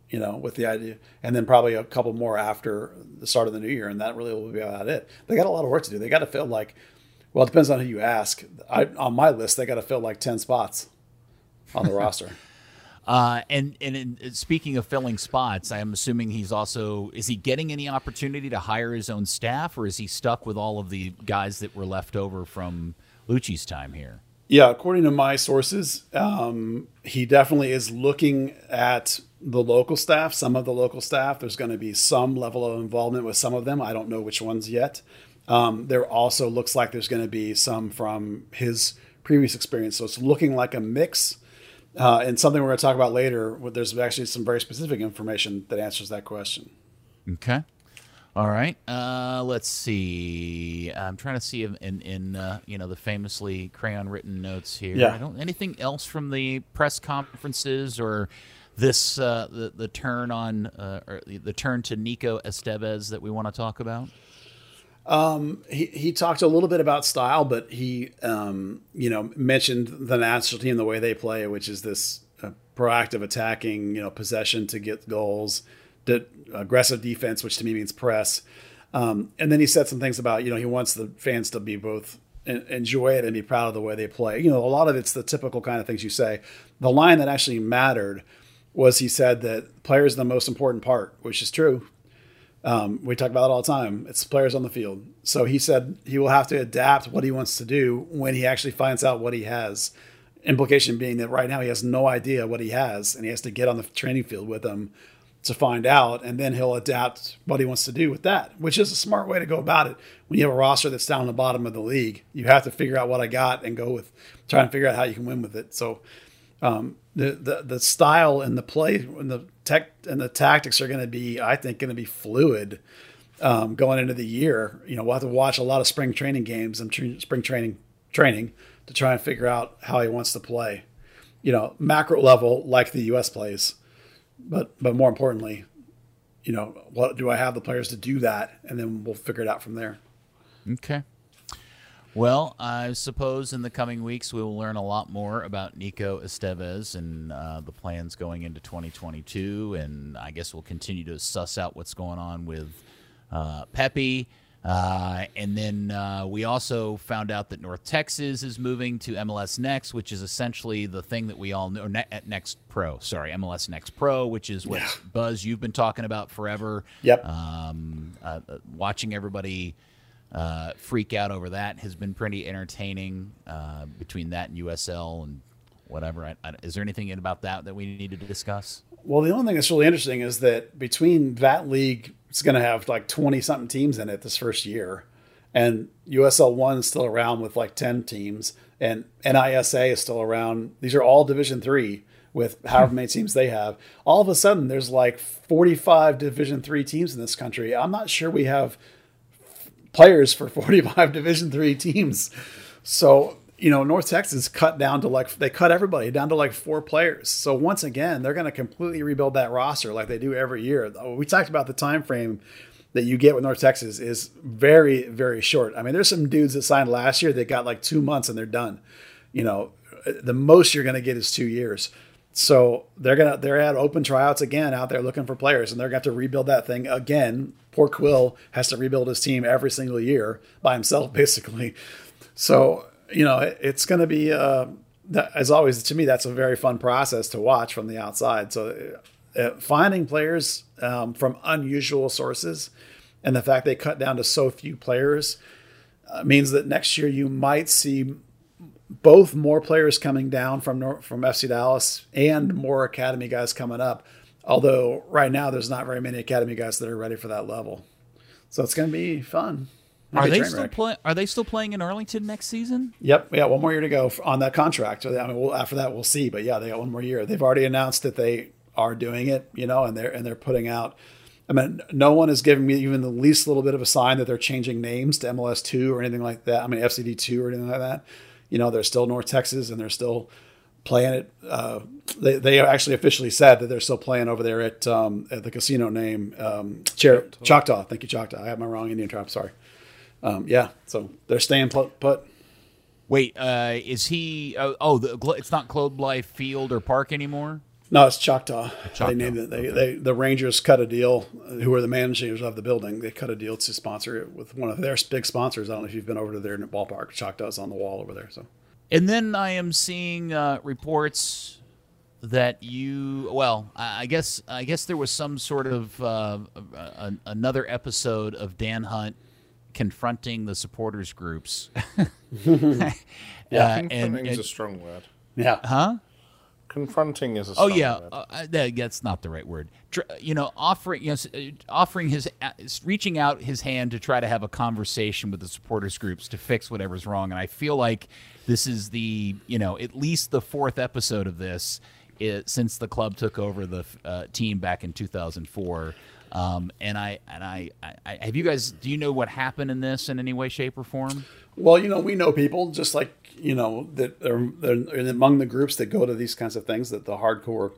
Speaker 4: You know, with the idea, and then probably a couple more after the start of the new year, and that really will be about it. They got a lot of work to do. They got to fill like, well, it depends on who you ask. I, on my list, they got to fill like ten spots on the roster.
Speaker 2: Uh, and and in, speaking of filling spots, I'm assuming he's also is he getting any opportunity to hire his own staff, or is he stuck with all of the guys that were left over from Luchi's time here?
Speaker 4: Yeah, according to my sources, um, he definitely is looking at the local staff. Some of the local staff, there's going to be some level of involvement with some of them. I don't know which ones yet. Um, there also looks like there's going to be some from his previous experience. So it's looking like a mix uh, and something we're going to talk about later, there's actually some very specific information that answers that question.
Speaker 2: Okay. All right. Uh, let's see. I'm trying to see in in uh, you know the famously crayon written notes here.
Speaker 4: Yeah.
Speaker 2: I don't anything else from the press conferences or this uh, the the turn on uh, or the turn to Nico Estevez that we want to talk about.
Speaker 4: Um, he, he talked a little bit about style, but he, um, you know, mentioned the national team, the way they play, which is this uh, proactive attacking, you know, possession to get goals, aggressive defense, which to me means press. Um, and then he said some things about, you know, he wants the fans to be both enjoy it and be proud of the way they play. You know, a lot of it's the typical kind of things you say. The line that actually mattered was he said that players are the most important part, which is true. Um, we talk about it all the time. It's players on the field. So he said he will have to adapt what he wants to do when he actually finds out what he has. Implication being that right now he has no idea what he has, and he has to get on the training field with them to find out, and then he'll adapt what he wants to do with that, which is a smart way to go about it. When you have a roster that's down the bottom of the league, you have to figure out what I got and go with try and figure out how you can win with it. So um, the, the the style and the play and the tech and the tactics are going to be, I think, going to be fluid um, going into the year. You know, we'll have to watch a lot of spring training games and tra- spring training training to try and figure out how he wants to play. You know, macro level like the U.S. plays, but but more importantly, you know, what do I have the players to do that, and then we'll figure it out from there.
Speaker 2: Okay. Well, I suppose in the coming weeks we will learn a lot more about Nico Estevez and uh, the plans going into 2022, and I guess we'll continue to suss out what's going on with uh, Pepi. Uh, and then uh, we also found out that North Texas is moving to MLS Next, which is essentially the thing that we all know. Ne- Next Pro, sorry, MLS Next Pro, which is what yeah. Buzz you've been talking about forever.
Speaker 4: Yep.
Speaker 2: Um, uh, watching everybody uh, freak out over that has been pretty entertaining uh, between that and USL and whatever. I, I, is there anything about that that we need to discuss?
Speaker 4: Well, the only thing that's really interesting is that between that league, it's going to have like 20 something teams in it this first year. And USL 1 is still around with like 10 teams. And NISA is still around. These are all Division 3 with however many teams they have. All of a sudden, there's like 45 Division 3 teams in this country. I'm not sure we have players for 45 Division three teams. So you know, North Texas cut down to like they cut everybody down to like four players. So once again, they're going to completely rebuild that roster like they do every year. Oh, we talked about the time frame that you get with North Texas is very very short. I mean, there's some dudes that signed last year that got like two months and they're done. You know, the most you're going to get is two years. So they're gonna they're at open tryouts again out there looking for players, and they're have to rebuild that thing again. Poor Quill has to rebuild his team every single year by himself, basically. So you know it's gonna be uh, that, as always to me that's a very fun process to watch from the outside. So uh, finding players um, from unusual sources, and the fact they cut down to so few players uh, means that next year you might see both more players coming down from from FC Dallas and more academy guys coming up. Although right now there's not very many academy guys that are ready for that level, so it's going to be fun. Might
Speaker 2: Are
Speaker 4: be
Speaker 2: they still playing? Are they still playing in Arlington next season?
Speaker 4: Yep, yeah, one more year to go on that contract. I mean, we'll, after that, we'll see. But yeah, they got one more year. They've already announced that they are doing it, you know, and they're and they're putting out. I mean, no one is giving me even the least little bit of a sign that they're changing names to MLS two or anything like that. I mean, FCD two or anything like that. You know, they're still North Texas and they're still playing it. Uh, they they actually officially said that they're still playing over there at um, at the casino name um, Cher- Choctaw. Thank you, Choctaw. I have my wrong Indian tribe. Sorry. Um, yeah, so they're staying put. put.
Speaker 2: Wait, uh, is he? Oh, oh the, it's not Globe Life Field or Park anymore.
Speaker 4: No, it's Choctaw.
Speaker 2: Choctaw,
Speaker 4: They named it. They, they the Rangers cut a deal. Who are the managers of the building? They cut a deal to sponsor it with one of their big sponsors. I don't know if you've been over to their ballpark. Choctaw's on the wall over there. So
Speaker 2: And then I am seeing uh, reports that you. Well, I I guess I guess there was some sort of uh, a, another episode of Dan Hunt confronting the supporters groups. yeah, and,
Speaker 3: Confronting is
Speaker 2: and-
Speaker 3: a strong word.
Speaker 4: yeah,
Speaker 2: huh?
Speaker 3: Confronting is a
Speaker 2: Oh yeah, uh, uh, that, that's not the right word. You know, offering you know, uh, offering his uh, reaching out his hand to try to have a conversation with the supporters groups to fix whatever's wrong. And I feel like this is the you know at least the fourth episode of this i since the club took over the uh, team back in 2004. Um, and I and I, I, I have you guys. Do you know what happened in this in any way, shape, or form?
Speaker 4: Well, you know, we know people just like you know that are they're among the groups that go to these kinds of things. That the hardcore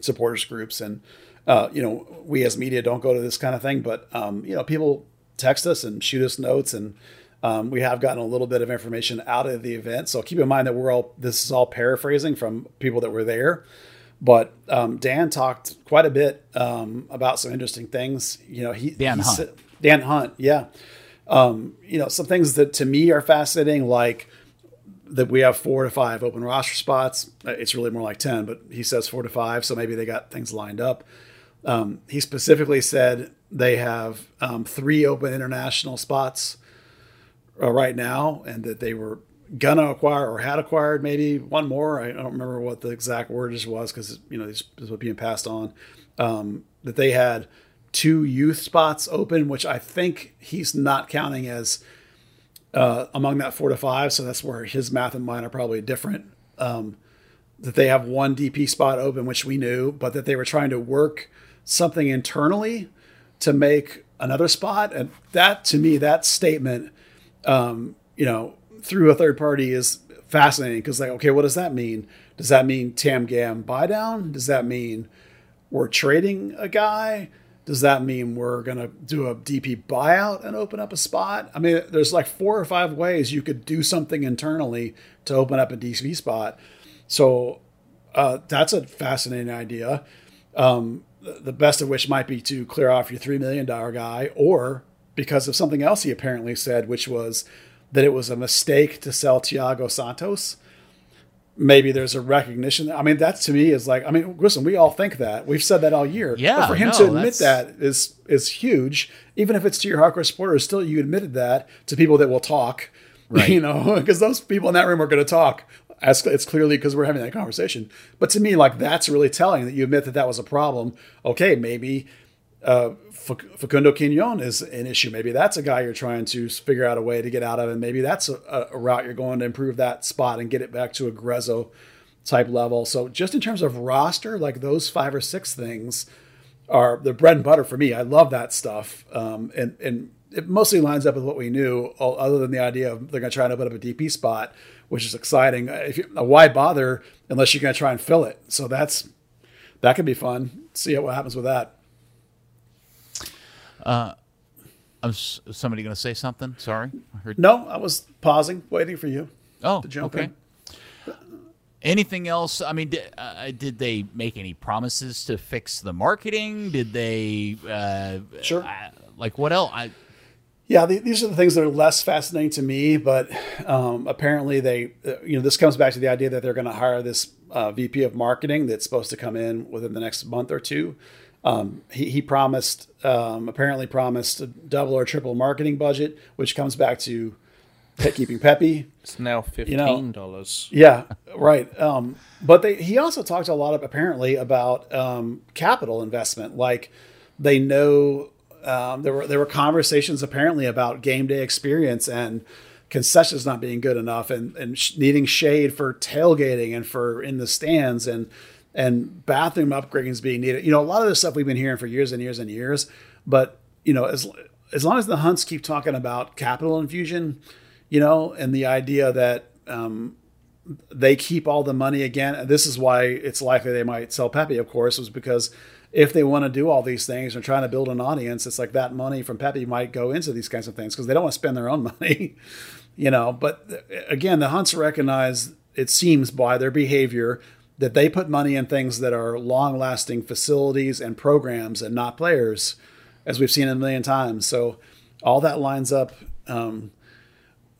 Speaker 4: supporters groups and uh, you know we as media don't go to this kind of thing, but um, you know people text us and shoot us notes and. Um, we have gotten a little bit of information out of the event, so keep in mind that we're all this is all paraphrasing from people that were there. But um, Dan talked quite a bit um, about some interesting things. You know, he
Speaker 2: Dan
Speaker 4: he
Speaker 2: Hunt.
Speaker 4: said- Dan Hunt, yeah. Um, you know, some things that to me are fascinating, like that we have four to five open roster spots. Uh, It's really more like ten, but he says four to five, so maybe they got things lined up. Um, he specifically said they have um, three open international spots uh, right now, and that they were gonna acquire or had acquired maybe one more. I don't remember what the exact word was because you know this was being passed on. Um, that they had two youth spots open, which I think he's not counting as uh, among that four to five. So that's where his math and mine are probably different. Um, that they have one DP spot open, which we knew, but that they were trying to work something internally to make another spot. And that, to me, that statement, um, you know, through a third party is fascinating because, like, okay, what does that mean? Does that mean Tam Gam buy down? Does that mean we're trading a guy? Does that mean we're going to do a DP buyout and open up a spot? I mean, there's like four or five ways you could do something internally to open up a DP spot. So uh, that's a fascinating idea. Um, the best of which might be to clear off your $3 million guy, or because of something else he apparently said, which was that it was a mistake to sell Thiago Santos maybe there's a recognition. I mean, that to me is like, I mean, listen, we all think that. We've said that all year.
Speaker 2: Yeah,
Speaker 4: But for him
Speaker 2: no,
Speaker 4: to admit
Speaker 2: that's-
Speaker 4: that is is huge. Even if it's to your hardcore supporters, still you admitted that to people that will talk.
Speaker 2: Right.
Speaker 4: You know, because those people in that room are going to talk. As it's clearly because we're having that conversation. But to me, like that's really telling that you admit that that was a problem. Okay, maybe uh, Fac- Facundo Quignon is an issue. Maybe that's a guy you're trying to figure out a way to get out of, and maybe that's a, a route you're going to improve that spot and get it back to a Gruezo type level. So just in terms of roster, like those five or six things are the bread and butter for me. I love that stuff, um, and and it mostly lines up with what we knew, other than the idea of they're going to try and open up a DP spot, which is exciting. If you, why bother unless you're going to try and fill it? So that's that could be fun. See what happens with that.
Speaker 2: Was somebody going to say something? Sorry, I heard.
Speaker 4: No, I was pausing, waiting for you.
Speaker 2: Oh,
Speaker 4: to jump
Speaker 2: okay.
Speaker 4: in.
Speaker 2: Anything else? I mean, did, uh, did they make any promises to fix the marketing? Did they? Uh,
Speaker 4: Sure.
Speaker 2: uh, like what else? I,
Speaker 4: Yeah, the, these are the things that are less fascinating to me, but um, apparently they, uh, you know, this comes back to the idea that they're going to hire this uh, VP of marketing that's supposed to come in within the next month or two. Um, he, he promised, um, apparently promised a double or triple marketing budget, which comes back to pet keeping Pepi.
Speaker 3: It's now
Speaker 4: know-
Speaker 3: fifteen dollars.
Speaker 4: Yeah, right. Um, but they, he also talked a lot of apparently about um, capital investment. Like they know um, there were there were conversations apparently about game day experience and concessions not being good enough and and sh- needing shade for tailgating and for in the stands and and bathroom upgrades being needed. You know, a lot of this stuff we've been hearing for years and years and years. But you know, as as long as the Hunts keep talking about capital infusion, you know, and the idea that um, they keep all the money again. This is why it's likely they might sell Pepi, of course, was because if they want to do all these things and trying to build an audience, it's like that money from Pepi might go into these kinds of things because they don't want to spend their own money, you know. But again, the Hunts recognize it seems by their behavior that they put money in things that are long lasting facilities and programs and not players, as we've seen a million times. So all that lines up um,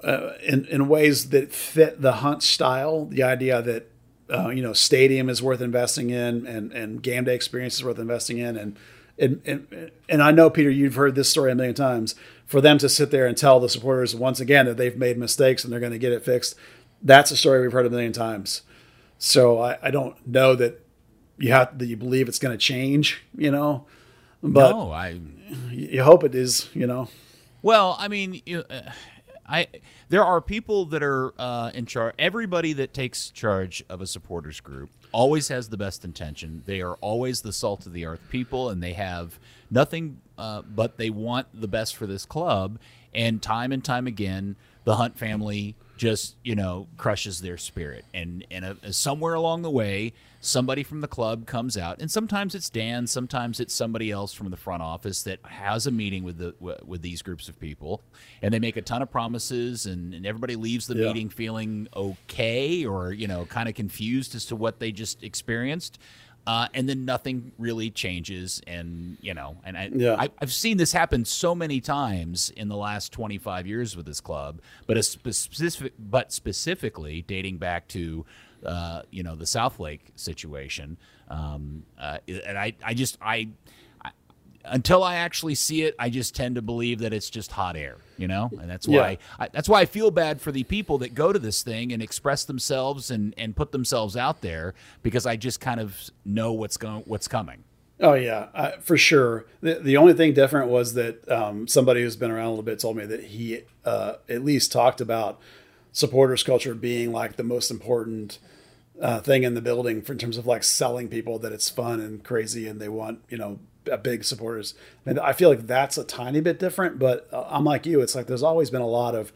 Speaker 4: uh, in, in ways that fit the hunt style, the idea that, uh, you know, stadium is worth investing in and, and game day experience is worth investing in. And, and, and, and I know, Peter, you've heard this story a million times. For them to sit there and tell the supporters once again that they've made mistakes and they're going to get it fixed, that's a story we've heard a million times. So I, I don't know that you have that you believe it's going to change, you know. But
Speaker 2: no, I.
Speaker 4: You hope it is, you know.
Speaker 2: Well, I mean, you, uh, I there are people that are uh, in charge. Everybody that takes charge of a supporters group always has the best intention. They are always the salt of the earth people, and they have nothing uh, but they want the best for this club. And time and time again, the Hunt family just you know crushes their spirit. And and a, somewhere along the way somebody from the club comes out. And sometimes it's Dan sometimes it's somebody else from the front office that has a meeting with the with these groups of people. And they make a ton of promises and, and everybody leaves the yeah. meeting feeling okay or you know kind of confused as to what they just experienced uh, and then nothing really changes. And you know, and I, yeah. I, have seen this happen so many times in the last 25 years with this club, but a specific, but specifically dating back to. Uh, you know the Southlake situation, um, uh, and I, I just, I, until I actually see it, I just tend to believe that it's just hot air, you know, and that's why yeah. I, that's why I feel bad for the people that go to this thing and express themselves and and put themselves out there because I just kind of know what's going what's coming.
Speaker 4: Oh yeah, uh, for sure. The, the only thing different was that um, somebody who's been around a little bit told me that he uh, at least talked about supporters culture being like the most important uh, thing in the building for, in terms of like selling people that it's fun and crazy and they want you know big supporters. And I feel like that's a tiny bit different, but uh, I'm like you. It's like there's always been a lot of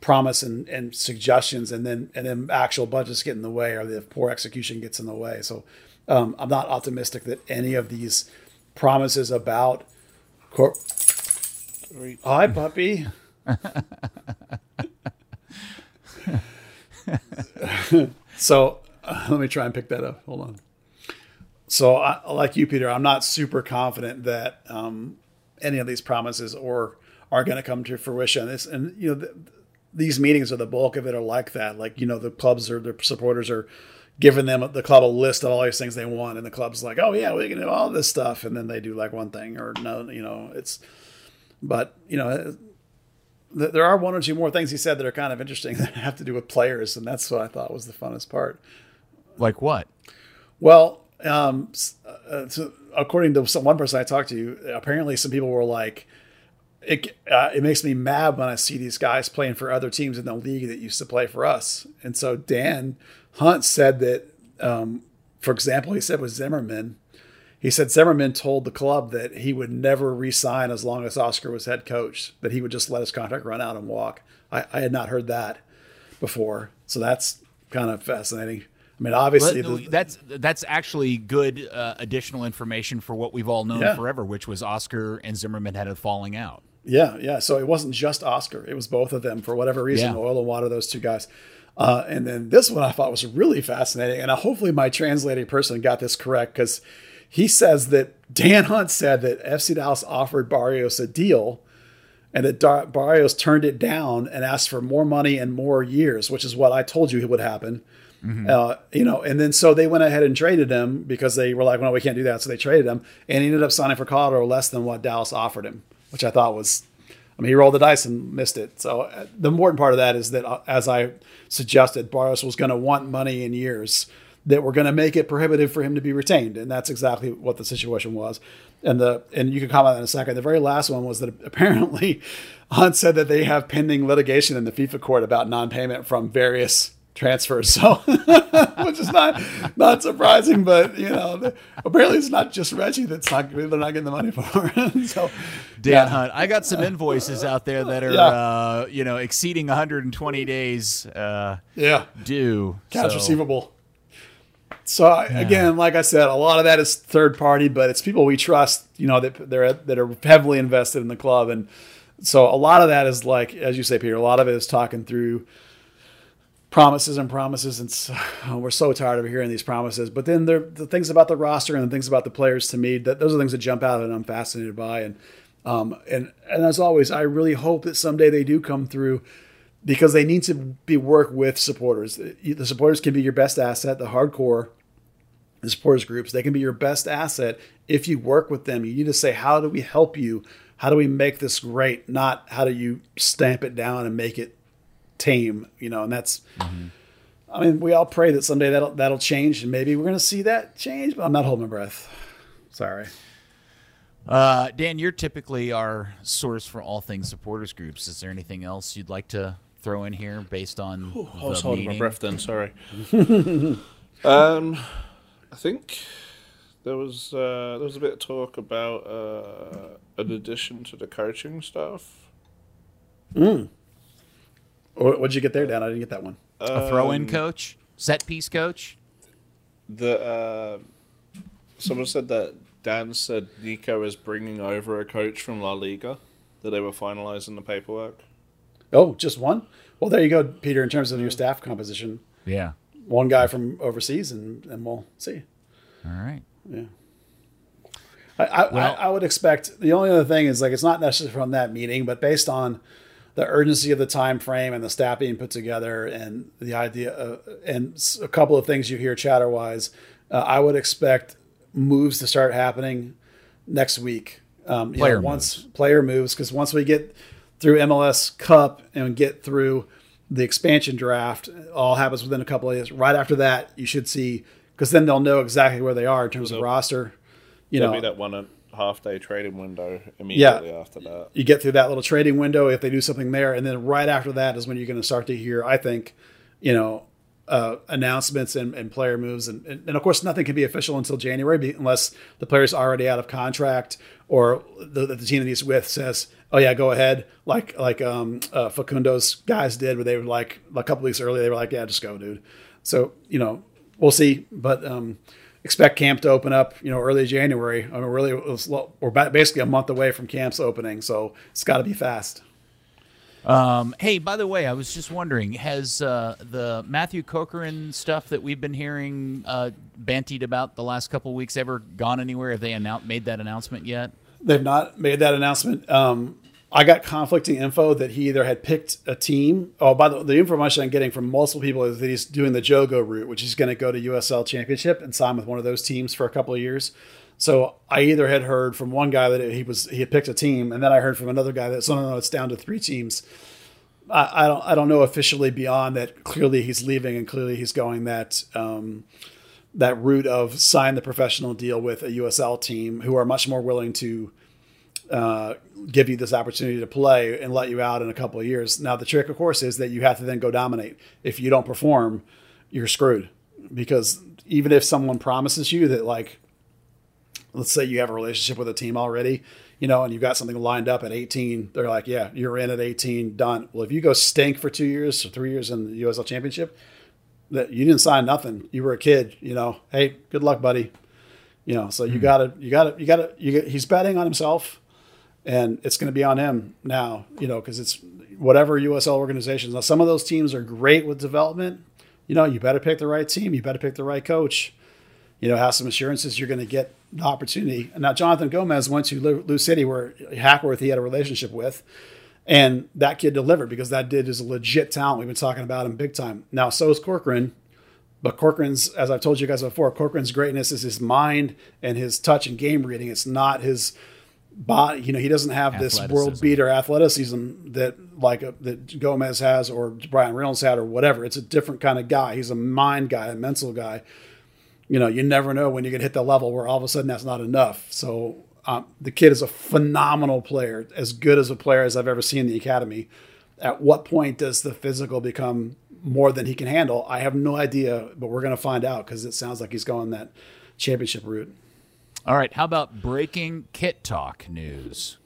Speaker 4: promise and, and suggestions, and then and then actual budgets get in the way, or the poor execution gets in the way. So um, I'm not optimistic that any of these promises about. Cor- Hi, puppy. so uh, let me try and pick that up. Hold on. So, I, like you, Peter, I'm not super confident that um, any of these promises or are going to come to fruition. This and you know the, these meetings are the bulk of it are like that. Like you know the clubs or the supporters are giving them the club a list of all these things they want, and the club's like, oh yeah, we can do all this stuff, and then they do like one thing or no, you know, it's. But you know, there are one or two more things he said that are kind of interesting that have to do with players, and that's what I thought was the funnest part.
Speaker 2: Like what?
Speaker 4: Well, um, uh, so according to some one person I talked to, apparently some people were like, it uh, it makes me mad when I see these guys playing for other teams in the league that used to play for us. And so Dan Hunt said that, um, for example, he said with Zimmerman, he said Zimmerman told the club that he would never resign as long as Oscar was head coach, that he would just let his contract run out and walk. I, I had not heard that before, so that's kind of fascinating. I mean, obviously,
Speaker 2: the, that's that's actually good uh, additional information for what we've all known yeah. forever, which was Oscar and Zimmerman had a falling out.
Speaker 4: Yeah, yeah. So it wasn't just Oscar; it was both of them for whatever reason. Yeah. Oil and water, those two guys. Uh, and then this one I thought was really fascinating, and hopefully my translating person got this correct because he says that Dan Hunt said that FC Dallas offered Barrios a deal, and that Dar- Barrios turned it down and asked for more money and more years, which is what I told you would happen. Mm-hmm. Uh, you know, and then so they went ahead and traded him because they were like, well, we can't do that. So they traded him, and he ended up signing for Colorado less than what Dallas offered him, which I thought was, I mean, he rolled the dice and missed it. So uh, the important part of that is that, uh, as I suggested, Barrios was going to want money in years that were going to make it prohibitive for him to be retained, and that's exactly what the situation was. And the and you can comment on that in a second. The very last one was that apparently Hunt said that they have pending litigation in the FIFA court about non-payment from various transfers. So, which is not not surprising, but you know, apparently it's not just Reggie that's not they're not getting the money for. so,
Speaker 2: Dan
Speaker 4: yeah.
Speaker 2: Hunt, I got some invoices out there that are
Speaker 4: Yeah.
Speaker 2: uh, you know exceeding 120 days uh,
Speaker 4: yeah,
Speaker 2: due.
Speaker 4: accounts
Speaker 2: So-
Speaker 4: receivable. So I again, like I said, a lot of that is third party, but it's people we trust. You know that they're that are heavily invested in the club, and so a lot of that is like, as you say, Peter. A lot of it is talking through promises and promises, and so, we're so tired of hearing these promises. But then there the things about the roster and the things about the players to me that those are things that jump out and I'm fascinated by. And um, and and as always, I really hope that someday they do come through because they need to be work with supporters. The supporters can be your best asset, the hardcore the supporters groups. They can be your best asset if you work with them. You need to say, how do we help you? How do we make this great? Not how do you stamp it down and make it tame, you know, and that's I mean, we all pray that someday that'll that'll change and maybe we're gonna see that change, but I'm not holding my breath. Sorry.
Speaker 2: Uh, Dan, you're typically our source for all things supporters groups. Is there anything else you'd like to throw in here based on
Speaker 3: I was
Speaker 2: the
Speaker 3: holding my breath then. Sorry. um, I think there was uh, there was a bit of talk about uh, an addition to the coaching staff.
Speaker 4: What, what'd you get there, Dan? I didn't get that one.
Speaker 2: A throw-in coach, set piece coach.
Speaker 3: The uh, someone said that Dan said Nico is bringing over a coach from La Liga. That they were finalizing the paperwork.
Speaker 4: Oh, just one? Well, there you go, Peter. In terms of your staff composition,
Speaker 2: Yeah.
Speaker 4: one guy from overseas, and, and we'll see.
Speaker 2: All right.
Speaker 4: Yeah. I, I,
Speaker 2: Well-
Speaker 4: I, I would expect the only other thing is like it's not necessarily from that meeting, but based on the urgency of the time frame and the staff being put together and the idea of, and a couple of things you hear chatter wise, uh, I would expect moves to start happening next week. Um, you know,
Speaker 2: Player
Speaker 4: once player moves because once we get through MLS Cup and get through the expansion draft, all happens within a couple of days. Right after that, you should see because then they'll know exactly where they are in terms of roster. You know,
Speaker 3: be that one a half day trading window immediately after that.
Speaker 4: you get through that little trading window if they do something there, and then right after that is when you're going to start to hear, I think, you know, uh, announcements and, and player moves, and, and and of course nothing can be official until January unless the player's already out of contract or the, the team that he's with says, "Oh yeah, go ahead," like like um, uh, Facundo's guys did, where they were like a couple weeks earlier, they were like, "Yeah, just go, dude." So you know, we'll see, but. Um, expect camp to open up, you know, early January. I mean, really, it was, we're basically a month away from camp's opening, so it's got to be fast.
Speaker 2: Um, hey, by the way, I was just wondering, has uh, the Matthew Corcoran stuff that we've been hearing uh, bantied about the last couple of weeks ever gone anywhere? Have they annou- made that announcement yet?
Speaker 4: They've not made that announcement. Um, I got conflicting info that he either had picked a team. Oh, by the the information I'm getting from multiple people is that he's doing the Jogo route, which he's going to go to USL Championship and sign with one of those teams for a couple of years. So I either had heard from one guy that he was he had picked a team, and then I heard from another guy that so no, no, it's down to three teams. I, I don't I don't know officially beyond that. Clearly he's leaving, and clearly he's going that um, that route of sign the professional deal with a USL team who are much more willing to uh, give you this opportunity to play and let you out in a couple of years. Now the trick, of course, is that you have to then go dominate. If you don't perform, you're screwed because even if someone promises you that like let's say you have a relationship with a team already, you know, and you've got something lined up at 18, they're like, yeah, you're in at 18, done. Well, if you go stink for two years or three years in the USL Championship, that you didn't sign nothing. You were a kid, you know. Hey, good luck, buddy. You know, so you gotta, you gotta, you gotta. You get, he's betting on himself, and it's going to be on him now. You know, because it's whatever USL organizations. Now, some of those teams are great with development. You know, you better pick the right team. You better pick the right coach you know, have some assurances you're going to get the opportunity. And now Jonathan Gomez went to Lou City, where Hackworth he had a relationship with, and that kid delivered because that kid is a legit talent. We've been talking about him big time. Now, so is Corcoran, but Corcoran's, as I've told you guys before, Corcoran's greatness is his mind and his touch and game reading. It's not his body. You know, he doesn't have this world beater athleticism that like a, that Gomez has or Bryan Reynolds had or whatever. It's a different kind of guy. He's a mind guy, a mental guy. you know, you never know when you can hit the level where all of a sudden that's not enough. So um, the kid is a phenomenal player, as good as a player as I've ever seen in the academy. At what point does the physical become more than he can handle? I have no idea, but we're going to find out because it sounds like he's going that championship route.
Speaker 2: All right, how about breaking kit talk news?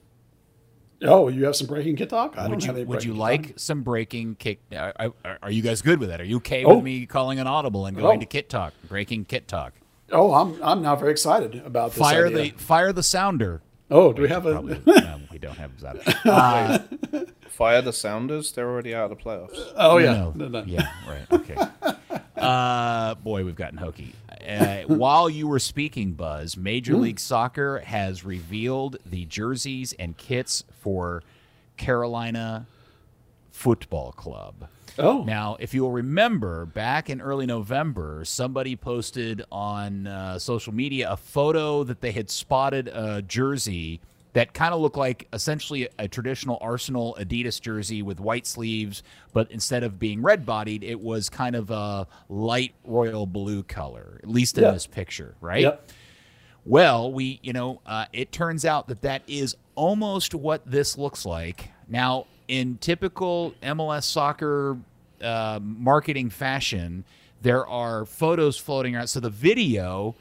Speaker 4: Oh, you have some breaking kit talk? I
Speaker 2: Would
Speaker 4: don't
Speaker 2: you
Speaker 4: have any
Speaker 2: would you
Speaker 4: breaking
Speaker 2: like
Speaker 4: talk.
Speaker 2: some breaking Kit? Are, are, are you guys good with that? Are you okay
Speaker 4: Oh.
Speaker 2: with me calling an audible and going
Speaker 4: Oh.
Speaker 2: to kit talk, breaking kit talk?
Speaker 4: Oh, I'm I'm now very excited about this.
Speaker 2: Fire
Speaker 4: idea.
Speaker 2: the fire the sounder.
Speaker 4: Oh, do we have
Speaker 2: Probably,
Speaker 4: a?
Speaker 2: no, we don't have that. Uh,
Speaker 3: Fire the Sounders. They're already out of the playoffs.
Speaker 4: Oh yeah,
Speaker 2: No.
Speaker 4: No, no.
Speaker 2: Yeah, right. Okay. Uh, boy, we've gotten hokey. Uh, while you were speaking, Buzz, Major
Speaker 4: Hmm.
Speaker 2: League Soccer has revealed the jerseys and kits for Carolina Football Club.
Speaker 4: Oh,
Speaker 2: Now, if you'll remember, back in early November, somebody posted on uh, social media a photo that they had spotted a jersey that kind of looked like essentially a traditional Arsenal Adidas jersey with white sleeves, but instead of being red bodied, it was kind of a light royal blue color, at least in this picture, right?
Speaker 4: Yep.
Speaker 2: Well, we, you know, uh, it turns out that that is almost what this looks like. Now, in typical MLS soccer uh, marketing fashion, there are photos floating around. So the video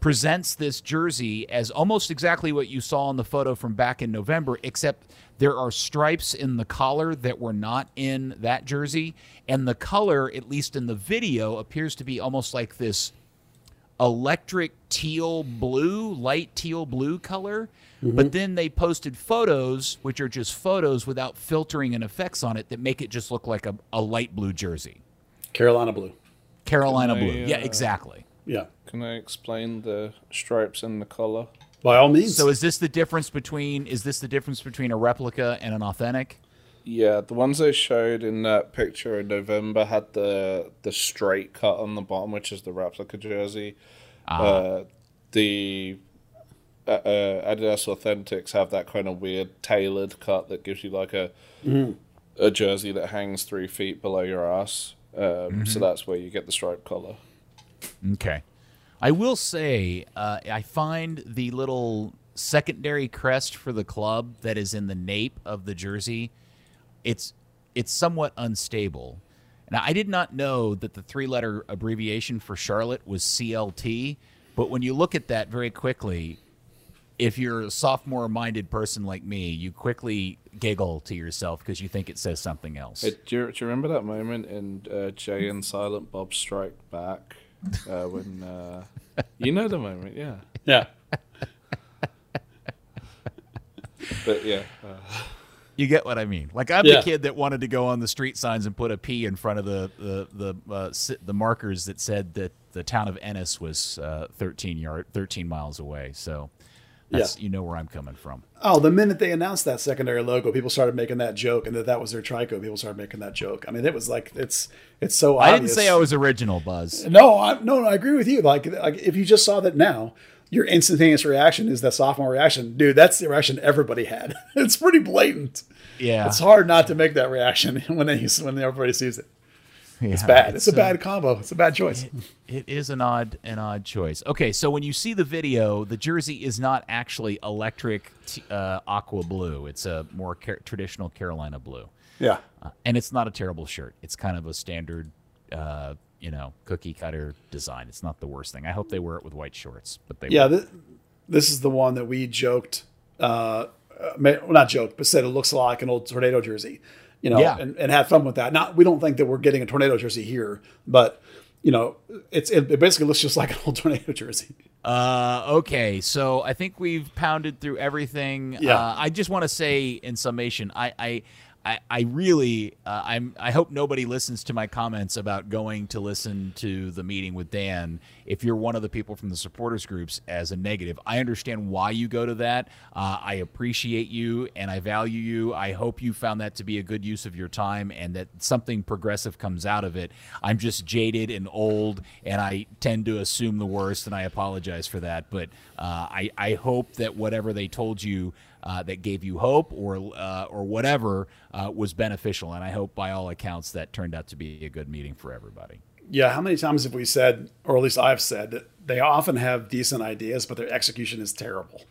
Speaker 2: presents this jersey as almost exactly what you saw in the photo from back in November, except there are stripes in the collar that were not in that jersey. And the color, at least in the video, appears to be almost like this electric teal blue, light teal blue color. But mm-hmm. then they posted photos, which are just photos without filtering and effects on it, that make it just look like a, a light blue jersey.
Speaker 4: Carolina blue.
Speaker 2: Carolina blue. Yeah, exactly.
Speaker 4: Yeah,
Speaker 3: Can I explain the stripes in the collar?
Speaker 4: by all means.
Speaker 2: So is this the difference between is this the difference between a replica and an authentic?
Speaker 3: Yeah, the ones they showed in that picture in November had the the straight cut on the bottom, which is the replica jersey. Uh, the uh, uh, Adidas Authentics have that kind of weird tailored cut that gives you like a a jersey that hangs three feet below your ass. Um, So that's where you get the stripe collar.
Speaker 2: Okay. I will say, uh, I find the little secondary crest for the club that is in the nape of the jersey, it's it's somewhat unstable. Now, I did not know that the three-letter abbreviation for Charlotte was CLT, but when you look at that very quickly, if you're a sophomore-minded person like me, you quickly giggle to yourself because you think it says something else.
Speaker 3: Hey, do, you, do you remember that moment in uh, Jay and Silent Bob Strike Back uh, when uh, you know the moment, yeah.
Speaker 4: yeah,
Speaker 3: But yeah, uh,
Speaker 2: You get what I mean? Like I'm
Speaker 4: Yeah.
Speaker 2: the kid that wanted to go on the street signs and put a P in front of the the the uh, the markers that said that the town of Ennis was uh, 13 yard 13 miles away. So that's
Speaker 4: Yeah.
Speaker 2: you know where I'm coming from.
Speaker 4: Oh, the minute they announced that secondary logo, people started making that joke, and that that was their trico. People started making that joke. I mean, it was like it's it's so.
Speaker 2: I didn't say I was original, Buzz.
Speaker 4: No, I, no, no, I agree with you. Like, like if you just saw that now, your instantaneous reaction is the sophomore reaction, dude. That's the reaction everybody had. it's pretty blatant.
Speaker 2: Yeah,
Speaker 4: It's hard not to make that reaction when they when everybody sees it. It's bad. It's, a
Speaker 2: uh,
Speaker 4: bad combo. It's a bad choice.
Speaker 2: It is an odd an odd choice. Okay, so when you see the video, the jersey is not actually electric t- uh, aqua blue. It's a more car- traditional Carolina blue.
Speaker 4: Yeah.
Speaker 2: Uh, and it's not a terrible shirt. It's kind of a standard, uh, you know, cookie cutter design. It's not the worst thing. I hope they wear it with white shorts, but they
Speaker 4: Yeah, th- this is the one that we joked, uh, uh, well, not joked, but said it looks a lot like an old tornado jersey, you know,
Speaker 2: Yeah.
Speaker 4: and, and had fun with that. Not, we don't think that we're getting a tornado jersey here, but you know, it's it, it basically looks just like an old tornado jersey.
Speaker 2: Uh, okay, so I think we've pounded through everything.
Speaker 4: Yeah.
Speaker 2: Uh, I just want to say, in summation, I, I, I, really, uh, I'm. I hope nobody listens to my comments about going to listen to the meeting with Dan. If you're one of the people from the supporters groups as a negative, I understand why you go to that. Uh, I appreciate you and I value you. I hope you found that to be a good use of your time and that something progressive comes out of it. I'm just jaded and old, and I tend to assume the worst, and I apologize for that. But uh, I, I hope that whatever they told you uh, that gave you hope or uh, or whatever uh, was beneficial, and I hope by all accounts that turned out to be a good meeting for everybody.
Speaker 4: Yeah, how many times have we said, or at least I've said, that they often have decent ideas, but their execution is terrible.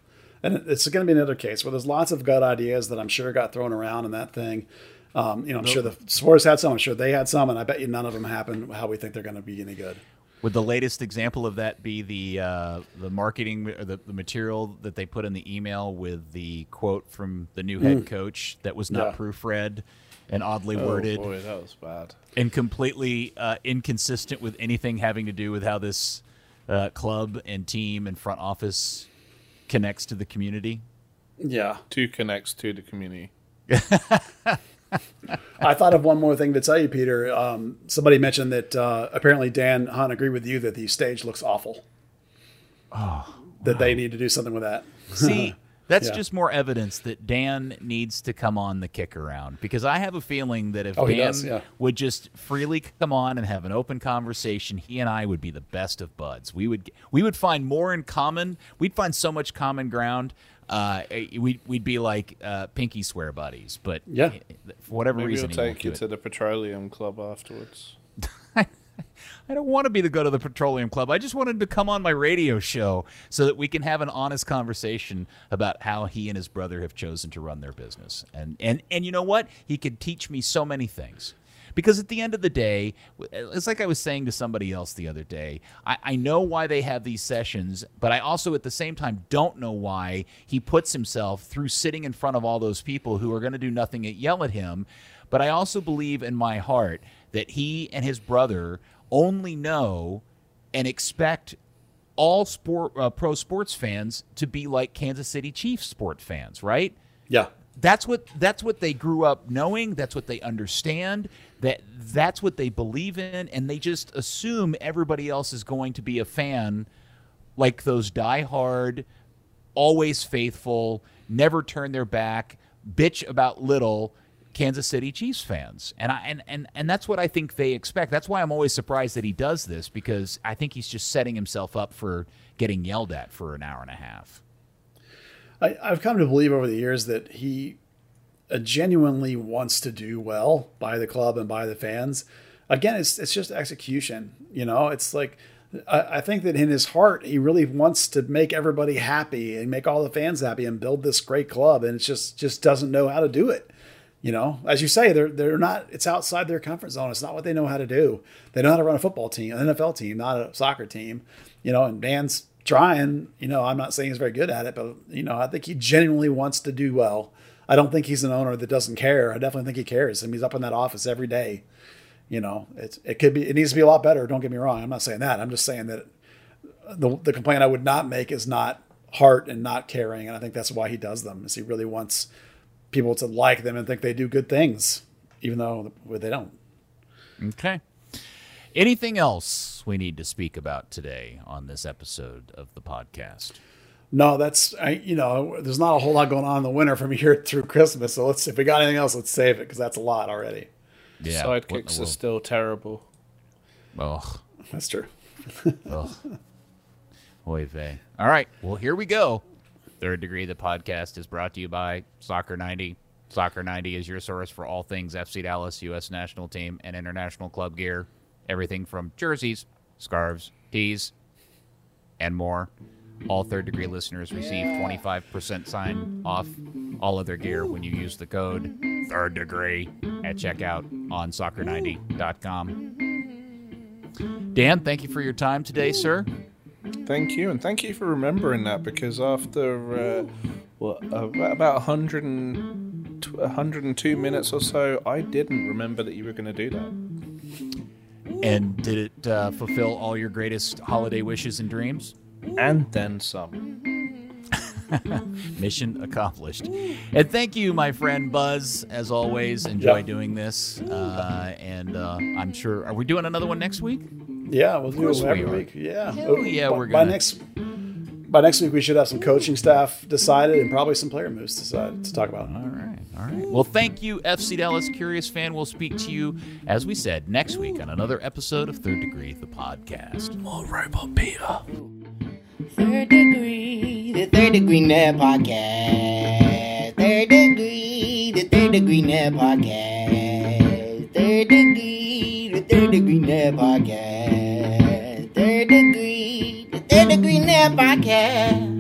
Speaker 4: And it's going to be another case where there's lots of good ideas that I'm sure got thrown around in that thing. Um, you know, I'm sure the Spurs had some. I'm sure they had some, and I bet you none of them happened how we think they're going to be any good.
Speaker 2: Would the latest example of that be the uh, the marketing or the, the material that they put in the email with the quote from the new head coach that was not
Speaker 4: Yeah.
Speaker 2: proofread and oddly
Speaker 3: Oh
Speaker 2: worded
Speaker 3: boy, that was bad.
Speaker 2: and completely uh, inconsistent with anything having to do with how this uh, club and team and front office connects to the community?
Speaker 4: Yeah.
Speaker 3: Two connects to the community.
Speaker 4: I thought of one more thing to tell you, Peter. Um, somebody mentioned that uh, apparently Dan Hunt agreed with you that the stage looks awful. Oh, that they need to do something with that.
Speaker 2: See, that's
Speaker 4: Yeah.
Speaker 2: just more evidence that Dan needs to come on the kick around because I have a feeling that if
Speaker 4: Oh,
Speaker 2: Dan
Speaker 4: does, yeah.
Speaker 2: would just freely come on and have an open conversation, he and I would be the best of buds. We would we would find more in common. We'd find so much common ground. Uh, we'd we'd be like uh, pinky swear buddies. But
Speaker 4: Yeah.
Speaker 2: for whatever
Speaker 3: Maybe
Speaker 2: reason,
Speaker 3: we'll take you
Speaker 2: it.
Speaker 3: to the petroleum club afterwards.
Speaker 2: I don't want to be the go to the petroleum club. I just wanted to come on my radio show so that we can have an honest conversation about how he and his brother have chosen to run their business. And and and you know what? He could teach me so many things. Because at the end of the day, it's like I was saying to somebody else the other day. I, I know why they have these sessions, but I also at the same time don't know why he puts himself through sitting in front of all those people who are going to do nothing but yell at him. But I also believe in my heart that he and his brother only know and expect all sport uh, pro sports fans to be like Kansas City Chiefs sport fans, right?
Speaker 4: Yeah.
Speaker 2: That's what that's what they grew up knowing, that's what they understand, that that's what they believe in and they just assume everybody else is going to be a fan like those diehard, always faithful, never turn their back, bitch about little Kansas City Chiefs fans. And I and, and and that's what I think they expect. That's why I'm always surprised that he does this because I think he's just setting himself up for getting yelled at for an hour and a half.
Speaker 4: I, I've come to believe over the years that he uh, genuinely wants to do well by the club and by the fans. Again, it's it's just execution. You know, it's like I, I think that in his heart he really wants to make everybody happy and make all the fans happy and build this great club, and it's just just doesn't know how to do it. You know, as you say, they're they're not. It's outside their comfort zone. It's not what they know how to do. They know how to run a football team, an NFL team, not a soccer team. You know, and Dan's trying. You know, I'm not saying he's very good at it, but you know, I think he genuinely wants to do well. I don't think he's an owner that doesn't care. I definitely think he cares. I mean, he's up in that office every day. You know, it's it could be it needs to be a lot better. Don't get me wrong. I'm not saying that. I'm just saying that the the complaint I would not make is not heart and not caring, and I think that's why he does them. Is he really wants people to like them and think they do good things, even though they don't.
Speaker 2: Okay. Anything else we need to speak about today on this episode of the podcast?
Speaker 4: No, that's I, you know, there's not a whole lot going on in the winter from here through Christmas. So let's if we got anything else, let's save it because that's a lot already.
Speaker 2: Yeah. what
Speaker 3: Sidekicks are still terrible.
Speaker 2: Ugh.
Speaker 4: That's true.
Speaker 2: Ugh. Oy vey. All right. Well, here we go. Third Degree, the podcast, is brought to you by Soccer 90. Soccer 90 is your source for all things FC Dallas, U.S. national team, and international club gear. Everything from jerseys, scarves, tees, and more. All third degree listeners receive 25% sign off all of their gear when you use the code third degree at checkout on soccer90.com. Dan, thank you for your time today, sir.
Speaker 3: Thank you, and thank you for remembering that because after uh, what uh, about 100 and, tw- 102 minutes or so, I didn't remember that you were going to do that.
Speaker 2: And did it uh, fulfill all your greatest holiday wishes and dreams?
Speaker 3: And then some.
Speaker 2: Mission accomplished. And thank you, my friend Buzz. As always, enjoy doing this. Uh, and uh, I'm sure. Are we doing another one next week?
Speaker 4: Yeah, we'll do it every
Speaker 2: are.
Speaker 4: week. Yeah.
Speaker 2: Hell yeah,
Speaker 4: by,
Speaker 2: we're
Speaker 4: by
Speaker 2: gonna-
Speaker 4: next by next week we should have some coaching staff decided and probably some player moves decided to talk about.
Speaker 2: All right. All right. Well, thank you, FC Dallas Curious Fan. We'll speak to you, as we said, next week on another episode of Third Degree, the podcast.
Speaker 3: More robot Peter.
Speaker 1: Third degree, the third degree net podcast. Third degree, the third degree net podcast. Third degree, the third Third Degree Net Podcast. Third Degree, the Third Degree Net Podcast.